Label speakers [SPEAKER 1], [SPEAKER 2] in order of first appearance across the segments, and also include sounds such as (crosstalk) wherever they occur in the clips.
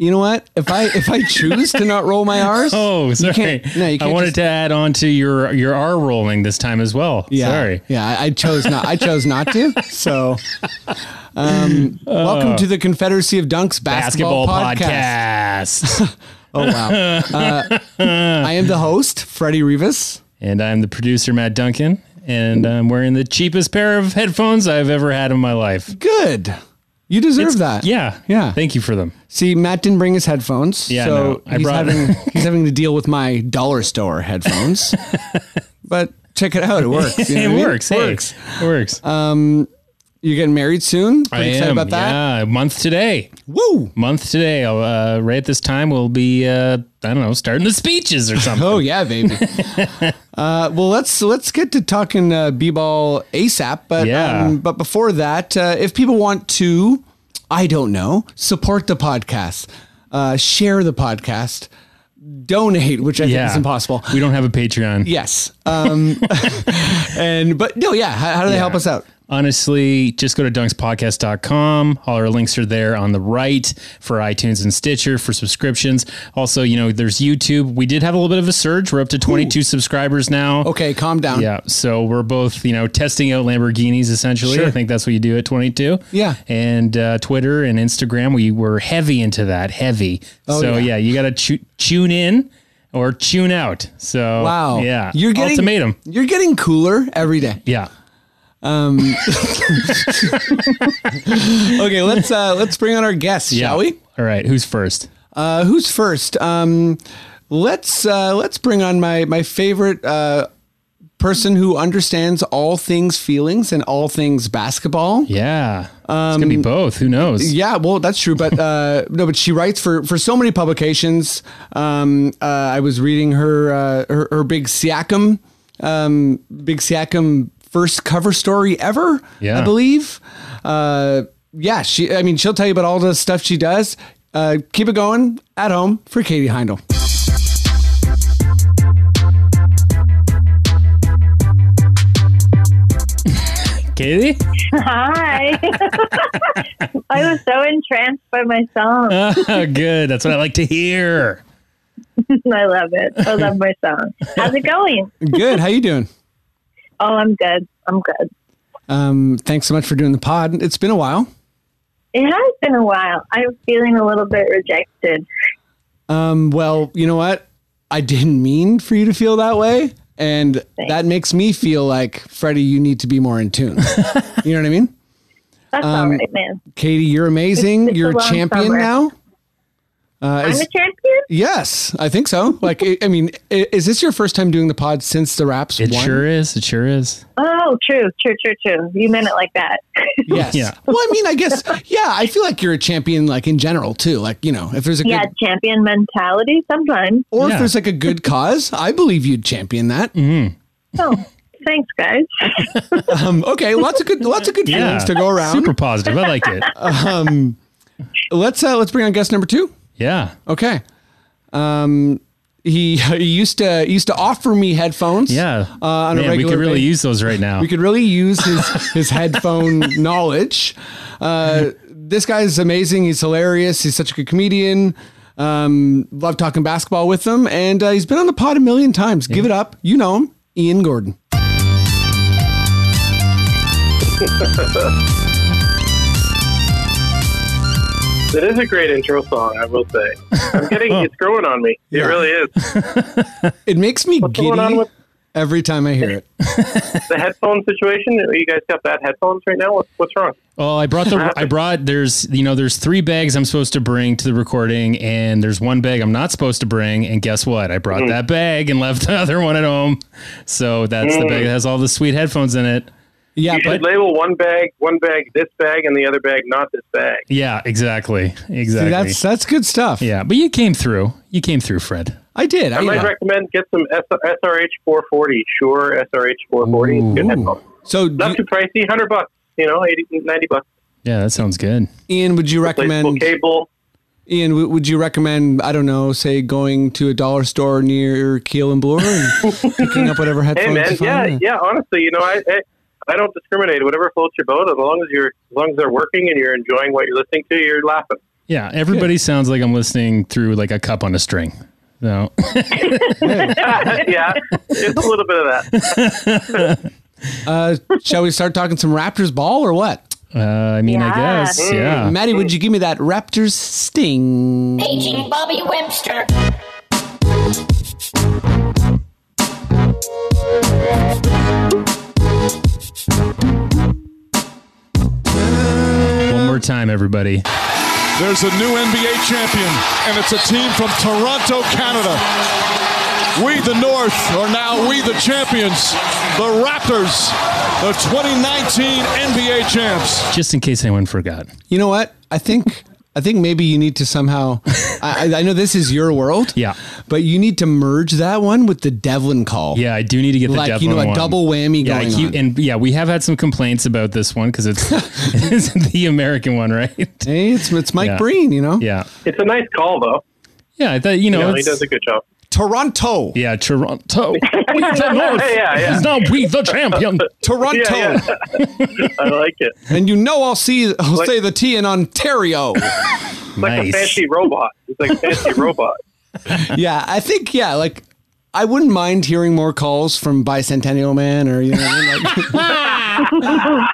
[SPEAKER 1] You know what? If I if I choose to not roll my (laughs) R's,
[SPEAKER 2] Oh, sorry.
[SPEAKER 1] no, you
[SPEAKER 2] I wanted
[SPEAKER 1] just-
[SPEAKER 2] to add on to your your R rolling this time as well.
[SPEAKER 1] Yeah,
[SPEAKER 2] Sorry.
[SPEAKER 1] Yeah, I, I chose not. I chose not to. So, um, welcome to the Confederacy of Dunks Basketball,
[SPEAKER 2] Basketball
[SPEAKER 1] podcast.
[SPEAKER 2] podcast. (laughs)
[SPEAKER 1] Oh wow! Uh, I am the host, Freddie Rivas.
[SPEAKER 2] and I'm the producer, Matt Duncan. And I'm wearing the cheapest pair of headphones I've ever had in my life.
[SPEAKER 1] Good. You deserve that.
[SPEAKER 2] Yeah.
[SPEAKER 1] Yeah.
[SPEAKER 2] Thank you for them.
[SPEAKER 1] See, Matt didn't bring his headphones,
[SPEAKER 2] Yeah,
[SPEAKER 1] so
[SPEAKER 2] no, I
[SPEAKER 1] he's having (laughs) he's having to deal with my dollar store headphones. (laughs) but check it out; it works. You (laughs) know
[SPEAKER 2] it
[SPEAKER 1] I mean?
[SPEAKER 2] works. Hey,
[SPEAKER 1] Works.
[SPEAKER 2] It works.
[SPEAKER 1] You're getting married soon.
[SPEAKER 2] I
[SPEAKER 1] Pretty excited
[SPEAKER 2] am.
[SPEAKER 1] about that.
[SPEAKER 2] Yeah. Month today.
[SPEAKER 1] Woo!
[SPEAKER 2] Month today. Uh, right at this time, we'll be, uh, I don't know, starting the speeches or something.
[SPEAKER 1] Oh yeah, baby. uh, well, let's let's get to talking uh, b-ball ASAP. But
[SPEAKER 2] Yeah.
[SPEAKER 1] um, but before that, uh, if people want to, I don't know, support the podcast, uh, share the podcast, donate, which I think is impossible.
[SPEAKER 2] We don't have a Patreon.
[SPEAKER 1] Yes. Um, (laughs) and but no, yeah. How, how do they help us out?
[SPEAKER 2] Honestly, just go to dunkspodcast.com. All our links are there on the right for iTunes and Stitcher for subscriptions. Also, you know, there's YouTube. We did have a little bit of a surge. We're up to 22 subscribers now.
[SPEAKER 1] Okay, calm down.
[SPEAKER 2] Yeah, so we're both, you know, testing out Lamborghinis essentially.
[SPEAKER 1] Sure.
[SPEAKER 2] I think that's what you do at 22.
[SPEAKER 1] Yeah.
[SPEAKER 2] And uh, Twitter and Instagram, we were heavy into that, heavy.
[SPEAKER 1] Oh,
[SPEAKER 2] so
[SPEAKER 1] yeah.
[SPEAKER 2] yeah, you got to tu- tune in or tune out. So
[SPEAKER 1] Wow.
[SPEAKER 2] yeah,
[SPEAKER 1] You're getting
[SPEAKER 2] ultimatum.
[SPEAKER 1] You're getting cooler every day.
[SPEAKER 2] Yeah. (laughs)
[SPEAKER 1] Okay, let's uh, let's bring on our guests, shall we?
[SPEAKER 2] All right. Who's first?
[SPEAKER 1] Uh, who's first? Um, let's uh, let's bring on my my favorite uh, person who understands all things feelings and all things basketball.
[SPEAKER 2] Yeah. it's gonna be both. Who knows?
[SPEAKER 1] Um, Yeah, well, that's true, but uh, (laughs) no, but she writes for for so many publications. Um, uh, I was reading her uh, her, her big Siakam, um, big Siakam first cover story ever.
[SPEAKER 2] Yeah.
[SPEAKER 1] I believe. Uh, yeah, she. I mean, she'll tell you about all the stuff she does. Uh, keep it going at home for Katie Heindl. (laughs)
[SPEAKER 2] Katie?
[SPEAKER 3] Hi. (laughs) I was so entranced by my song.
[SPEAKER 2] Oh, (laughs) good. That's what I like to hear.
[SPEAKER 3] I love it. I love my song. How's it going?
[SPEAKER 1] Good. How you doing?
[SPEAKER 3] Oh, I'm good. I'm good.
[SPEAKER 1] Um, thanks so much for doing the pod. It's been a while.
[SPEAKER 3] It has been a while. I'm feeling a little bit rejected.
[SPEAKER 1] Um, well, you know what? I didn't mean for you to feel that way. And that makes me feel like, Freddie, you need to be more in tune. (laughs) you know what I mean?
[SPEAKER 3] That's
[SPEAKER 1] Um,
[SPEAKER 3] all right, man.
[SPEAKER 1] Katie, you're amazing.
[SPEAKER 3] It's a
[SPEAKER 1] you're a champion
[SPEAKER 3] summer.
[SPEAKER 1] now. Uh,
[SPEAKER 3] I'm
[SPEAKER 1] is-
[SPEAKER 3] a champion?
[SPEAKER 1] yes, I think so. Like, I I mean, is this your first time doing the pod since the Raps
[SPEAKER 2] It
[SPEAKER 1] won?
[SPEAKER 2] sure is. It sure is.
[SPEAKER 3] Oh, true, true, true, true. You meant it like that. (laughs)
[SPEAKER 1] Yes.
[SPEAKER 2] Yeah.
[SPEAKER 1] Well, I mean, I guess, yeah, I feel like you're a champion, like in general, too. Like, you know, if there's a
[SPEAKER 3] yeah,
[SPEAKER 1] good,
[SPEAKER 3] champion mentality sometimes.
[SPEAKER 1] or if there's like a good cause, I believe you'd champion that. Mm.
[SPEAKER 3] Oh, thanks, guys. (laughs) (laughs)
[SPEAKER 1] Um, okay, lots of good, lots of good feelings to go around.
[SPEAKER 2] Super positive. I like it.
[SPEAKER 1] Um, let's uh, let's bring on guest number two.
[SPEAKER 2] Yeah.
[SPEAKER 1] Okay. Um, he, (laughs) he used to he used to offer me headphones.
[SPEAKER 2] Yeah.
[SPEAKER 1] Uh, on a
[SPEAKER 2] Man, we could really
[SPEAKER 1] ba-
[SPEAKER 2] use those right now.
[SPEAKER 1] We could really use his (laughs) his headphone knowledge. Uh, this guy is amazing. He's hilarious. He's such a good comedian. Um, love talking basketball with him, and uh, he's been on the pod a million times. Give it up. You know him, Ian Gordon. (laughs)
[SPEAKER 4] It is a great intro song, I will say. I'm getting (laughs) oh. it's growing on me. It
[SPEAKER 1] Yeah.
[SPEAKER 4] really is. (laughs)
[SPEAKER 1] It makes me
[SPEAKER 4] What's
[SPEAKER 1] giddy
[SPEAKER 4] with-
[SPEAKER 1] every time I hear it. (laughs)
[SPEAKER 4] The headphone situation. You guys got bad headphones right now. What's what's wrong?
[SPEAKER 2] Well, I brought the I brought there's you know there's three bags I'm supposed to bring to the recording and there's one bag I'm not supposed to bring and guess what? I brought mm. that bag and left the other one at home. So that's the bag mm. that has all the sweet headphones in it.
[SPEAKER 1] Yeah,
[SPEAKER 4] You should
[SPEAKER 1] but
[SPEAKER 4] label one bag, one bag this bag, and the other bag not this bag.
[SPEAKER 2] Yeah, exactly.
[SPEAKER 1] see,
[SPEAKER 2] Exactly.
[SPEAKER 1] that's that's good stuff.
[SPEAKER 2] yeah, but you came through. You came through, Fred.
[SPEAKER 1] I did.
[SPEAKER 4] I might
[SPEAKER 1] yeah.
[SPEAKER 4] recommend get some SRH 440. Shure, SRH 440. Good headphones.
[SPEAKER 1] So,
[SPEAKER 4] Not too pricey, 100 bucks. You know, 80, 90 bucks.
[SPEAKER 2] Yeah, that sounds good.
[SPEAKER 1] Ian, would you recommend?
[SPEAKER 4] cable.
[SPEAKER 1] Ian, w- would you recommend? I don't know, say going to a dollar store near Keele and Bloor and (laughs) picking up whatever headphones
[SPEAKER 4] Hey
[SPEAKER 1] you
[SPEAKER 4] man, yeah,
[SPEAKER 1] find?
[SPEAKER 4] yeah. Honestly, you know, I, I I don't discriminate. Whatever floats your boat, as long as you're as long as they're working and you're enjoying what you're listening to, you're laughing.
[SPEAKER 2] Yeah, everybody sounds like I'm listening through like a cup on a string. So (laughs) (laughs)
[SPEAKER 4] yeah, it's a little bit of that. (laughs)
[SPEAKER 1] Uh, shall we start talking some Raptors ball or what?
[SPEAKER 2] uh, I mean, I
[SPEAKER 3] Yeah.
[SPEAKER 2] guess, yeah.
[SPEAKER 1] Maddie, would you give me that Raptors sting?
[SPEAKER 5] Paging Bobby Webster.
[SPEAKER 2] One more time, everybody.
[SPEAKER 6] There's a new NBA champion, and it's a team from Toronto, Canada. We, the North, are now we, the champions. The Raptors, the 2019 NBA champs.
[SPEAKER 2] Just in case anyone forgot.
[SPEAKER 1] You know what? I think I think maybe you need to somehow. (laughs) I, I know this is your world.
[SPEAKER 2] Yeah.
[SPEAKER 1] But you need to merge that one with the Devlin call.
[SPEAKER 2] Yeah, I do need to get the
[SPEAKER 1] Like,
[SPEAKER 2] Devlin
[SPEAKER 1] you know, a
[SPEAKER 2] one.
[SPEAKER 1] double whammy
[SPEAKER 2] yeah,
[SPEAKER 1] going
[SPEAKER 2] keep-
[SPEAKER 1] on.
[SPEAKER 2] And yeah, we have had some complaints about this one because it's, (laughs) (laughs) it's the American one, right?
[SPEAKER 1] Hey, it's it's Mike
[SPEAKER 2] Yeah.
[SPEAKER 1] Breen. You know.
[SPEAKER 2] Yeah.
[SPEAKER 4] It's a nice call though.
[SPEAKER 2] Yeah, I thought, you know,
[SPEAKER 4] You know, he does a good job.
[SPEAKER 1] Toronto.
[SPEAKER 2] yeah, Toronto. (laughs) We the North
[SPEAKER 4] Yeah, yeah.
[SPEAKER 2] is now we the champion. (laughs)
[SPEAKER 1] Toronto.
[SPEAKER 4] Yeah, yeah. I like it.
[SPEAKER 1] And you know I'll see I'll
[SPEAKER 4] Like-
[SPEAKER 1] say the T in Ontario.
[SPEAKER 4] It's (laughs) like a fancy robot. It's like a fancy robot.
[SPEAKER 1] yeah, I think yeah, like I wouldn't mind hearing more calls from Bicentennial Man or you know I mean? Like,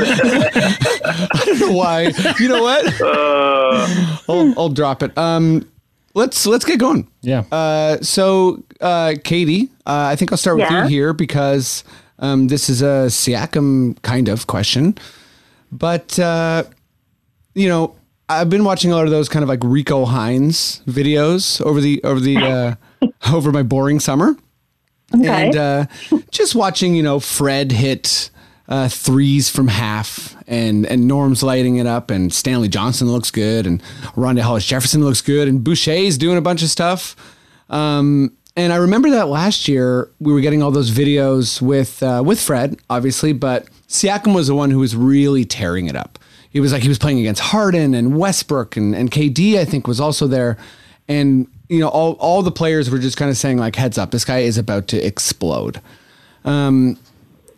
[SPEAKER 1] I don't know why. You know what?
[SPEAKER 4] Uh,
[SPEAKER 1] I'll, I'll drop it. Um let's let's get going.
[SPEAKER 2] Yeah.
[SPEAKER 1] Uh, so, uh, Katie, uh, I think I'll start with
[SPEAKER 3] Yeah.
[SPEAKER 1] you here because um, this is a Siakam kind of question. But, uh, you know, I've been watching a lot of those kind of like Rico Hines videos over the, over the, uh, (laughs) over my boring summer.
[SPEAKER 3] Okay.
[SPEAKER 1] And uh, just watching, you know, Fred hit uh, threes from half and, and Norm's lighting it up and Stanley Johnson looks good and Rondae Hollis Jefferson looks good and Boucher's doing a bunch of stuff. Um, and I remember that last year we were getting all those videos with uh, with Fred, obviously, but Siakam was the one who was really tearing it up. He was like he was playing against Harden and Westbrook and, and KD, I think, was also there. And you know, all all the players were just kind of saying like, "Heads up, this guy is about to explode." Um,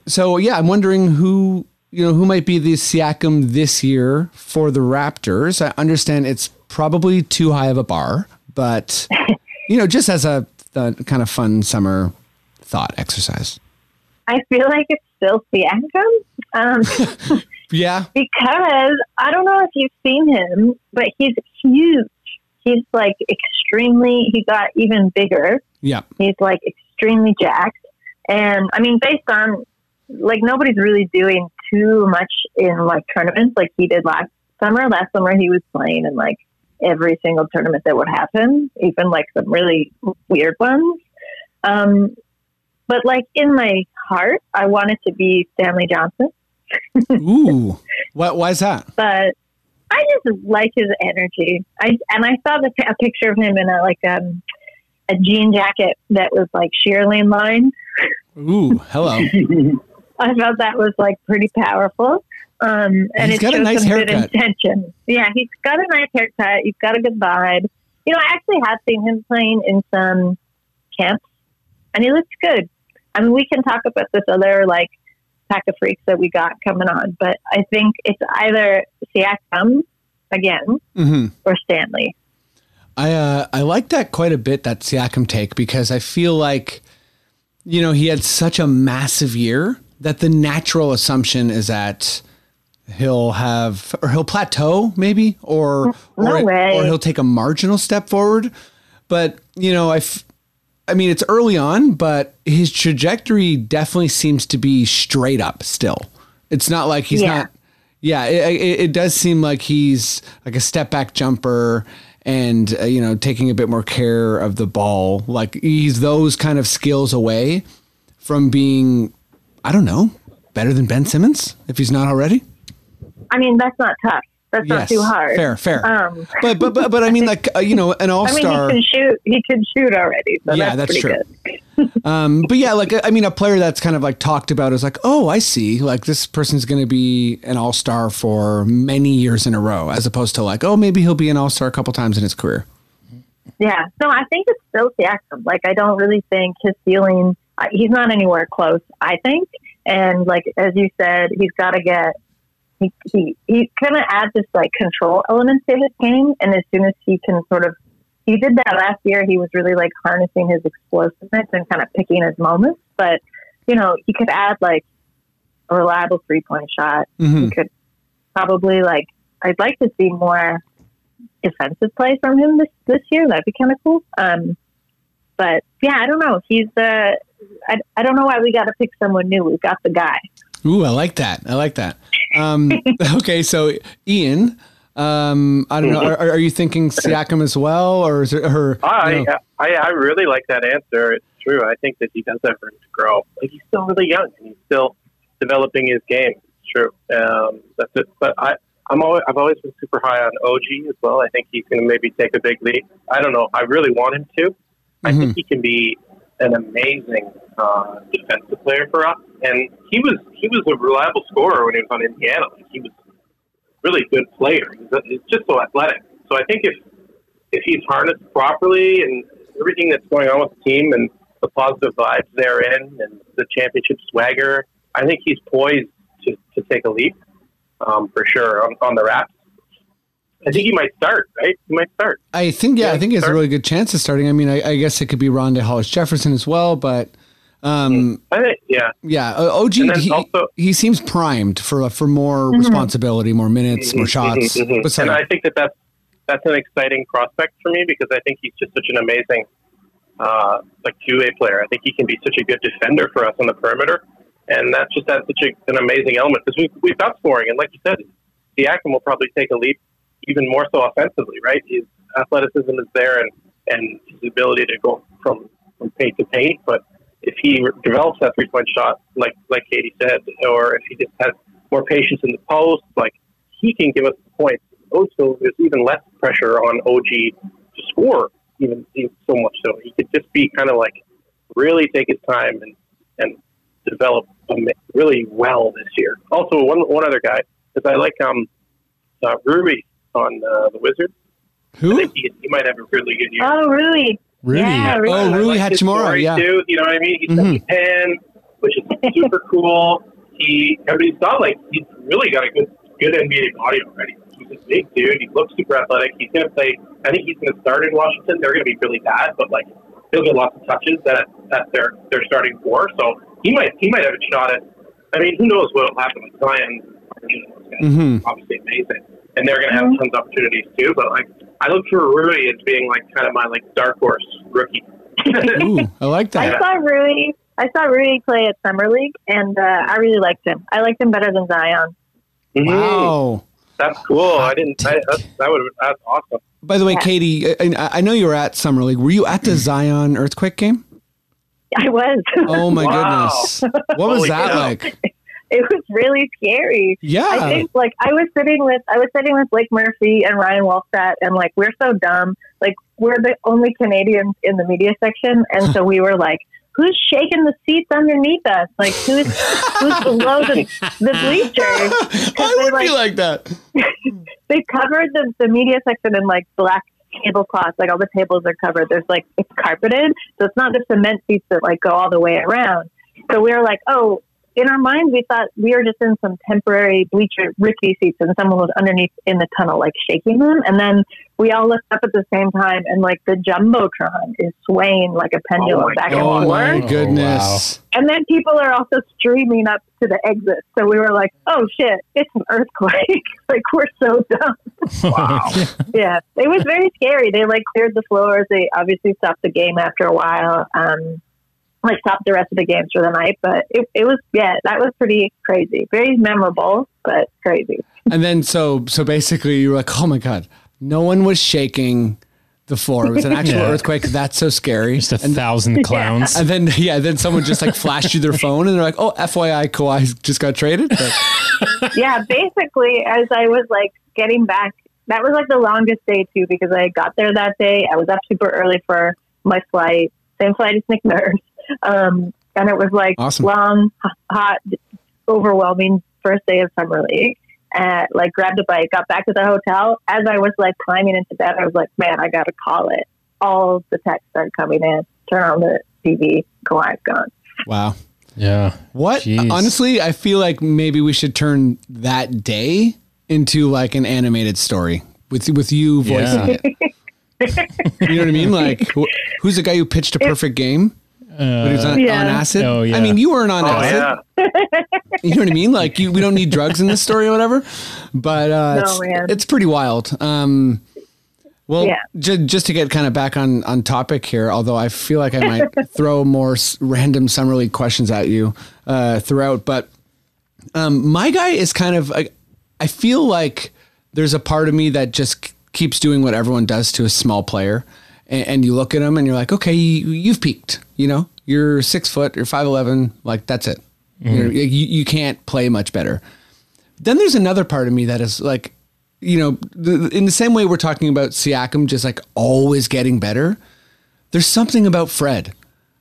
[SPEAKER 1] so yeah, I'm wondering who you know who might be the Siakam this year for the Raptors. I understand it's probably too high of a bar, but (laughs) you know, just as a, a kind of fun summer thought exercise.
[SPEAKER 3] I feel like it's still Siakam. Um, (laughs)
[SPEAKER 1] Yeah,
[SPEAKER 3] because I don't know if you've seen him, but he's huge. He's like extremely, he got even bigger.
[SPEAKER 1] yeah,
[SPEAKER 3] He's like extremely jacked. And I mean, based on like nobody's really doing too much in like tournaments like he did last summer. Last summer, he was playing in like every single tournament that would happen, even like some really weird ones. Um, but like in my heart, I wanted to be Stanley Johnson. (laughs)
[SPEAKER 1] Ooh, what? Why is that?
[SPEAKER 3] but I just like his energy. I and I saw the a picture of him in a like um a jean jacket that was like shearling lined.
[SPEAKER 1] Ooh, hello. (laughs)
[SPEAKER 3] I felt that was like pretty powerful. Um, and
[SPEAKER 1] He's
[SPEAKER 3] it
[SPEAKER 1] got a nice haircut.
[SPEAKER 3] good intention. Yeah, he's got a nice haircut. He's got a good vibe. You know, I actually have seen him playing in some camps, and he looks good. I mean, we can talk about this other like pack of freaks that we got coming on, but I think it's either Siakam again
[SPEAKER 1] hmm
[SPEAKER 3] or Stanley.
[SPEAKER 1] I uh, I like that quite a bit that Siakam take because I feel like you know he had such a massive year that the natural assumption is that he'll have or he'll plateau maybe or
[SPEAKER 3] No
[SPEAKER 1] or,
[SPEAKER 3] way.
[SPEAKER 1] or he'll take a marginal step forward. But you know I. F- I mean, it's early on, but his trajectory definitely seems to be straight up still. It's not like he's
[SPEAKER 3] Yeah.
[SPEAKER 1] not. Yeah, it, it, it does seem like he's like a step back jumper and, uh, you know, taking a bit more care of the ball. Like he's those kind of skills away from being, I don't know, better than Ben Simmons if he's not already.
[SPEAKER 3] I mean, that's not tough. That's not too hard.
[SPEAKER 1] Fair, fair.
[SPEAKER 3] Um,
[SPEAKER 1] but but but but I mean, like uh, you know, an all (laughs) star.
[SPEAKER 3] I mean, he can shoot. He can shoot already. So
[SPEAKER 1] Yeah,
[SPEAKER 3] that's,
[SPEAKER 1] that's
[SPEAKER 3] pretty
[SPEAKER 1] true.
[SPEAKER 3] good. (laughs)
[SPEAKER 1] Um, but yeah, like I mean, a player that's kind of like talked about is like, oh, I see. Like this person's going to be an all star for many years in a row, as opposed to like, oh, maybe he'll be an all star a couple times in his career.
[SPEAKER 3] Yeah. No, I think it's still Siakam. Like, I don't really think his ceiling. He's not anywhere close. I think, and like as you said, he's got to get. He he he kind of adds this like control element to his game, and as soon as he can sort of, he did that last year. He was really like harnessing his explosiveness and kind of picking his moments. But you know, he could add like a reliable three point shot.
[SPEAKER 1] Mhm.
[SPEAKER 3] He could probably like. I'd like to see more defensive play from him this this year. That'd be kind of cool. Um, but yeah, I don't know. He's uh, I, I don't know why we got to pick someone new. We've got the guy.
[SPEAKER 1] Ooh, I like that. I like that. Um, (laughs) okay, so Ian, um, I don't know. Are, are you thinking Siakam as well, or is it her?
[SPEAKER 4] I,
[SPEAKER 1] you know-
[SPEAKER 4] I I really like that answer. It's true. I think that he does have room to grow. Like he's still really young and he's still developing his game. It's true. Um, that's it. But I. I'm always, I've always been super high on OG as well. I think he's going to maybe take a big leap. I don't know. I really want him to. I
[SPEAKER 1] Mm-hmm.
[SPEAKER 4] think he can be an amazing uh, defensive player for us. And he was he was a reliable scorer when he was on Indiana. Like he was a really good player. He's, he's just so athletic. So I think if if he's harnessed properly and everything that's going on with the team and the positive vibes therein and the championship swagger, I think he's poised to, to take a leap um, for sure on, on the Raps. I think he might start, right? He might start.
[SPEAKER 1] I think yeah, I think he has a really good chance of starting. I mean, I, I guess it could be Rondae Hollis Jefferson as well, but um,
[SPEAKER 4] I think, yeah.
[SPEAKER 1] yeah, uh, OG he,
[SPEAKER 4] also-
[SPEAKER 1] he seems primed for for more
[SPEAKER 3] Mm-hmm.
[SPEAKER 1] responsibility, more minutes, more shots.
[SPEAKER 4] Mhm, mhm. And? I think that that's that's an exciting prospect for me because I think he's just such an amazing uh, like two way player. I think he can be such a good defender for us on the perimeter, and that's just that's such a, an amazing element because we we've got scoring, and like you said, the Siakam will probably take a leap even more so offensively, right? His athleticism is there, and and his ability to go from from paint to paint, but if he develops that three point shot, like like Katie said, or if he just has more patience in the post, like he can give us points. Also, there's even less pressure on OG to score, even, even so much so. He could just be kind of like really take his time and and develop really well this year. Also, one one other guy is I like um uh, Ruby on uh, the Wizards. I
[SPEAKER 1] Who?
[SPEAKER 4] think he, he might have a really good year.
[SPEAKER 3] Oh, really?
[SPEAKER 2] Really?
[SPEAKER 3] Yeah, really.
[SPEAKER 1] Oh,
[SPEAKER 4] I
[SPEAKER 1] Rui
[SPEAKER 4] like
[SPEAKER 1] Hachimura, yeah.
[SPEAKER 4] Too, you know what I mean? He's
[SPEAKER 1] Mhm.
[SPEAKER 4] Japan, which is super cool. He, I mean, he's not like he's really got a good, good NBA body already. He's a big dude. He looks super athletic. He's going to play. I think he's going to start in Washington. They're going to be really bad, but like he'll get lots of touches that that they're they're starting for. So he might he might have a shot at. I mean, who knows what will happen with Zion? You know, those guys are
[SPEAKER 1] Mhm.
[SPEAKER 4] Obviously amazing, and they're going to have tons of opportunities too. But like, I look for Rui as being like kind of my like dark horse rookie.
[SPEAKER 1] Ooh, (laughs) I like that.
[SPEAKER 3] I
[SPEAKER 1] that.
[SPEAKER 3] saw Rui. I saw Rui play at summer league, and uh, I really liked him. I liked him better than Zion.
[SPEAKER 4] Mhm.
[SPEAKER 1] Wow.
[SPEAKER 4] That's cool. I didn't. I, that's, that would. That's awesome.
[SPEAKER 1] By the way,
[SPEAKER 3] Yeah.
[SPEAKER 1] Katie, I, I know you were at Summer League. Were you at the Zion earthquake game?
[SPEAKER 3] I was.
[SPEAKER 1] Oh my
[SPEAKER 4] Wow.
[SPEAKER 1] goodness! What was
[SPEAKER 4] Holy
[SPEAKER 1] that
[SPEAKER 4] cow.
[SPEAKER 1] like?
[SPEAKER 3] It was really scary.
[SPEAKER 1] Yeah.
[SPEAKER 3] I think like I was sitting with I was sitting with Blake Murphy and Ryan Wolstat and like we're so dumb. Like we're the only Canadians in the media section and so we were like, Who's shaking the seats underneath us? Like who's who's below the, the bleachers?
[SPEAKER 1] I would
[SPEAKER 3] they,
[SPEAKER 1] be like that. (laughs)
[SPEAKER 3] They covered the, the media section in like black tablecloths, like all the tables are covered. There's like it's carpeted. So it's not the cement seats that like go all the way around. So we were like, Oh, in our mind, we thought we were just in some temporary bleacher rickety seats, and someone was underneath in the tunnel, like shaking them. And then we all looked up at the same time, and like the jumbotron is swaying like a pendulum
[SPEAKER 4] my
[SPEAKER 3] back
[SPEAKER 1] Oh
[SPEAKER 3] and
[SPEAKER 1] my
[SPEAKER 3] forth.
[SPEAKER 1] goodness!
[SPEAKER 3] And then people are also streaming up to the exit. So we were like, "Oh shit, it's an earthquake!" (laughs) like we're so dumb.
[SPEAKER 4] Wow. (laughs)
[SPEAKER 3] Yeah, it was very scary. They like cleared the floors. They obviously stopped the game after a while. Um, like stopped the rest of the games for the night, but it, it was yeah, that was pretty crazy, very memorable, but crazy.
[SPEAKER 1] And then so so basically you were like, oh my god, no one was shaking the floor. It was an (laughs) actual
[SPEAKER 2] Yeah.
[SPEAKER 1] earthquake. That's so scary.
[SPEAKER 2] Just a thousand (laughs) clowns.
[SPEAKER 1] And then yeah, then someone just like flashed you their phone and they're like, oh, FYI, Kawhi just got traded. But, (laughs)
[SPEAKER 3] yeah, basically, as I was like getting back, that was like the longest day too because I got there that day. I was up super early for my flight, same flight as Nick Nurse, um, and it was like
[SPEAKER 1] Awesome.
[SPEAKER 3] long, hot, overwhelming first day of summer league. And like grabbed a bike, got back to the hotel. As I was like climbing into bed, I was like, "Man, I gotta call it." All the texts started coming in. Turn on the TV. Kawhi's gone.
[SPEAKER 1] Wow.
[SPEAKER 2] Yeah.
[SPEAKER 1] What?
[SPEAKER 2] Jeez.
[SPEAKER 1] Honestly, I feel like maybe we should turn that day into like an animated story with with you voicing
[SPEAKER 2] Yeah.
[SPEAKER 1] it. (laughs) You know what I mean? Like, wh- who's the guy who pitched a perfect game? But he was on,
[SPEAKER 3] Yeah.
[SPEAKER 1] on acid.
[SPEAKER 2] Oh, yeah.
[SPEAKER 1] I mean, you weren't on
[SPEAKER 4] Oh
[SPEAKER 1] acid.
[SPEAKER 4] yeah, (laughs)
[SPEAKER 1] You know what I mean? Like, you, we don't need drugs in this story or whatever. But uh,
[SPEAKER 3] No,
[SPEAKER 1] it's, it's pretty wild. Um, well,
[SPEAKER 3] Yeah.
[SPEAKER 1] ju- just to get kind of back on on topic here, although I feel like I might (laughs) throw more s- random summer league questions at you uh, throughout, but um, my guy is kind of like, I feel like there's a part of me that just c- keeps doing what everyone does to a small player. And, and you look at him and you're like, okay, you, you've peaked, you know, you're six foot, you're 5'11, like that's it. You're, mm-hmm. you, you can't play much better. Then there's another part of me that is like, you know, the, in the same way we're talking about Siakam just like always getting better, there's something about Fred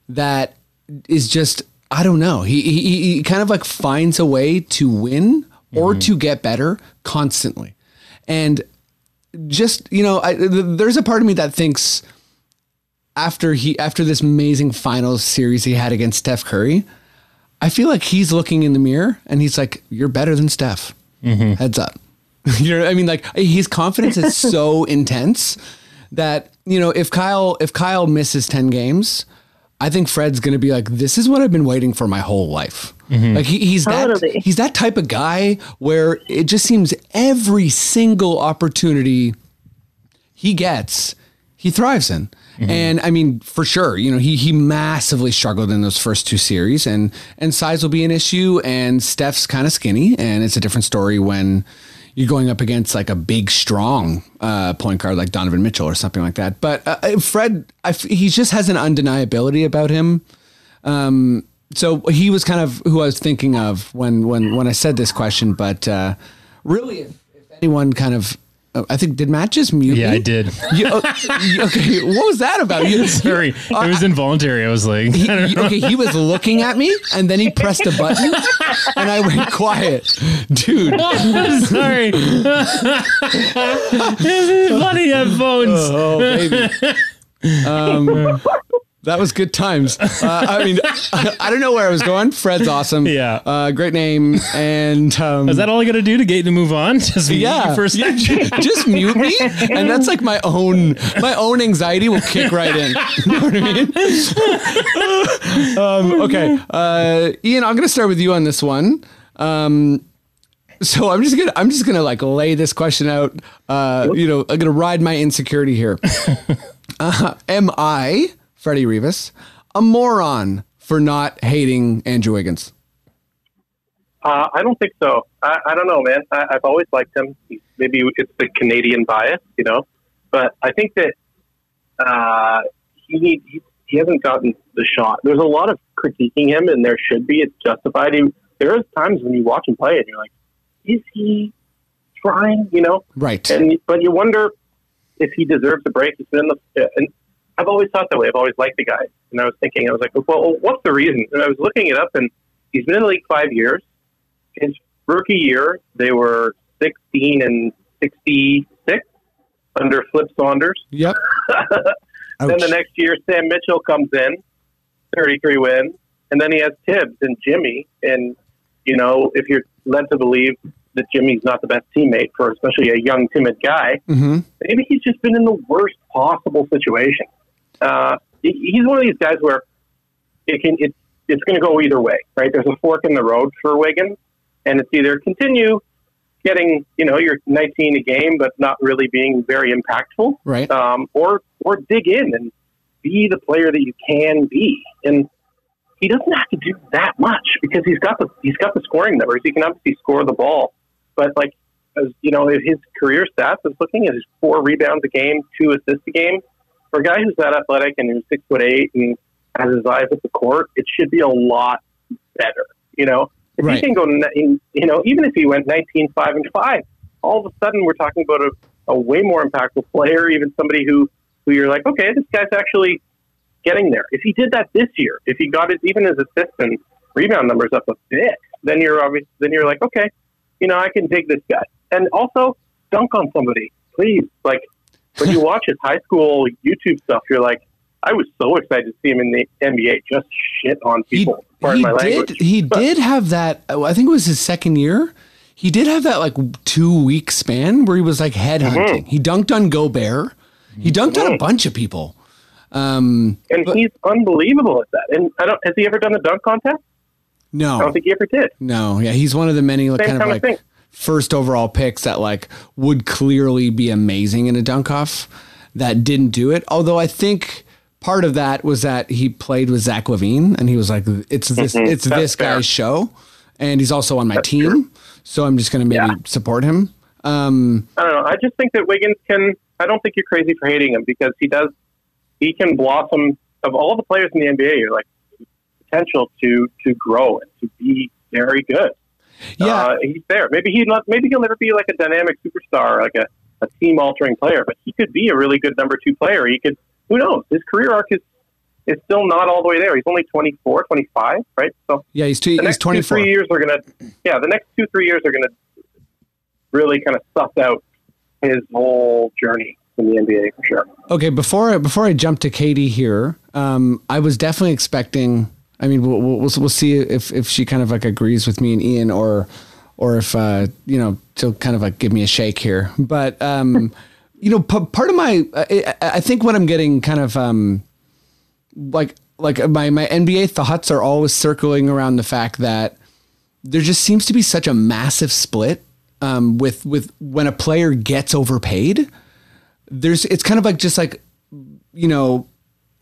[SPEAKER 1] that is just I don't know. He he, he kind of like finds a way to win or mm-hmm. to get better constantly, and just you know, I, th- there's a part of me that thinks after he after this amazing finals series he had against Steph Curry, I feel like he's looking in the mirror and he's like, "You're better than Steph." Mm-hmm. Heads up. (laughs) you know, what I mean, like his confidence is so (laughs) intense that you know if Kyle if Kyle misses ten games, I think Fred's going to be like, "This is what I've been waiting for my whole life." Mm-hmm. Like he, he's that he's that type of guy where it just seems every single opportunity he gets, he thrives in. And I mean, for sure, you know, he he massively struggled in those first two series, and and size will be an issue. And Steph's kind of skinny, and it's a different story when you're going up against like a big, strong uh, point guard like Donovan Mitchell or something like that. But uh, Fred, I he just has an undeniability about him. Um, so he was kind of who I was thinking of when when when I said this question. But uh, really, if, if anyone kind of, uh, I think did Matt just mute
[SPEAKER 2] Yeah,
[SPEAKER 1] me?
[SPEAKER 2] I did.
[SPEAKER 1] You- uh, you- okay, what was that about? You, (laughs)
[SPEAKER 2] Sorry, it was involuntary. I was like, (laughs)
[SPEAKER 1] he,
[SPEAKER 2] I
[SPEAKER 1] okay, he was looking at me, and then he pressed a button, and I went quiet, dude. (laughs)
[SPEAKER 2] Sorry. Funny headphones.
[SPEAKER 1] Oh baby. Um, that was good times. Uh, I mean, I, (laughs) I don't know where I was going. Fred's awesome.
[SPEAKER 2] Yeah.
[SPEAKER 1] uh, great name. And um,
[SPEAKER 2] Is that all I got to do to get you to move on? (laughs) Just mute
[SPEAKER 1] yeah,
[SPEAKER 2] you for a
[SPEAKER 1] yeah,
[SPEAKER 2] second.
[SPEAKER 1] ju- just mute me, and that's like my own my own anxiety will kick right in. (laughs) You know what I mean? um, okay, uh, Ian, I'm gonna start with you on this one. Um, so I'm just gonna I'm just gonna like lay this question out. Uh, you know, I'm gonna ride my insecurity here. Uh, am I Freddie Rivas a moron for not hating Andrew Wiggins?
[SPEAKER 4] Uh, I don't think so. I, I don't know, man. I, I've always liked him. Maybe it's the Canadian bias, you know, but I think that uh, he, need, he he hasn't gotten the shot. There's a lot of critiquing him, and there should be. It's justified. He, there is times when you watch him play, and you're like, is he trying? You know,
[SPEAKER 1] Right.
[SPEAKER 4] and but you wonder if he deserves a break. He's been in the and I've always thought that way. I've always liked the guy, and I was thinking, I was like, well, what's the reason? And I was looking it up, and he's been in the league five years. His rookie year, they were sixteen and sixty-six under Flip Saunders.
[SPEAKER 1] Yep. (laughs)
[SPEAKER 4] Then the next year, Sam Mitchell comes in, 33 wins. And then he has Thibs and Jimmy. And, you know, if you're led to believe that Jimmy's not the best teammate for especially a young, timid guy,
[SPEAKER 1] hmm
[SPEAKER 4] maybe he's just been in the worst possible situation. Uh, he's one of these guys where it can, it, it's going to go either way, right? There's a fork in the road for Wiggins, and it's either continue getting, you know, your 19 a game, but not really being very impactful,
[SPEAKER 1] Right.
[SPEAKER 4] um, or or dig in and be the player that you can be. And he doesn't have to do that much because he's got the he's got the scoring numbers. He can obviously score the ball, but like as you know, his career stats is looking at his four rebounds a game, two assists a game. For a guy who's that athletic and who's six foot eight and has his eyes at the court, it should be a lot better. You know, If
[SPEAKER 1] Right.
[SPEAKER 4] he can go, you know, even if he went 19, 5 and 5, all of a sudden we're talking about a, a way more impactful player, even somebody who, who you're like, okay, this guy's actually getting there. If he did that this year, if he got it, even his assist and rebound numbers up a bit, then you're obvious, then you're like, okay, you know, I can dig this guy. And also dunk on somebody, please. Like when you watch his high school YouTube stuff, you're like, I was so excited to see him in the NBA just shit on
[SPEAKER 1] He,
[SPEAKER 4] people.
[SPEAKER 1] He
[SPEAKER 4] my
[SPEAKER 1] did.
[SPEAKER 4] language.
[SPEAKER 1] He
[SPEAKER 4] But-
[SPEAKER 1] did have that. I think it was his second year. He did have that like two week span where he was like headhunting.
[SPEAKER 4] Mm-hmm.
[SPEAKER 1] He dunked on Gobert. He dunked on a bunch of people. Um,
[SPEAKER 4] and he's unbelievable at that. And I don't has he ever done a dunk contest?
[SPEAKER 1] No, I
[SPEAKER 4] don't think he ever did.
[SPEAKER 1] no, yeah, he's one of the many like,
[SPEAKER 4] Same
[SPEAKER 1] kind of
[SPEAKER 4] kind of
[SPEAKER 1] like
[SPEAKER 4] thing.
[SPEAKER 1] First overall picks that like would clearly be amazing in a dunk off that didn't do it. Although I think part of that was that he played with Zach LaVine and he was like, it's this,
[SPEAKER 4] Mhm.
[SPEAKER 1] it's
[SPEAKER 4] That's
[SPEAKER 1] this
[SPEAKER 4] fair.
[SPEAKER 1] guy's show, and he's also on my
[SPEAKER 4] That's
[SPEAKER 1] team,
[SPEAKER 4] true.
[SPEAKER 1] so I'm just gonna maybe
[SPEAKER 4] Yeah.
[SPEAKER 1] support him. Um,
[SPEAKER 4] I don't know. I just think that Wiggins can. I don't think you're crazy for hating him because he does. He can blossom. Of all the players in the NBA, you're like potential to to grow and to be very good.
[SPEAKER 1] Yeah,
[SPEAKER 4] uh, he's there. Maybe he not. Maybe he'll never be like a dynamic superstar, like a, a team altering player. But he could be a really good number two player. He could. Who knows? His career arc is is still not all the way there. He's only 24, 25, right? So
[SPEAKER 1] yeah, he's two,
[SPEAKER 4] the
[SPEAKER 1] he's
[SPEAKER 4] next two
[SPEAKER 1] 24.
[SPEAKER 4] three years are gonna. Yeah, the next two three years are gonna really kind of suss out his whole journey in the NBA for sure.
[SPEAKER 1] Okay, before I, before I jump to Katie here, um, I was definitely expecting. I mean, we'll, we'll we'll see if if she kind of like agrees with me and Ian, or or if uh, you know she'll kind of like give me a shake here. But um, (laughs) you know, p- part of my I, I think what I'm getting kind of um, like like my my NBA thoughts are always circling around the fact that there just seems to be such a massive split um, with with when a player gets overpaid there's it's kind of like just like you know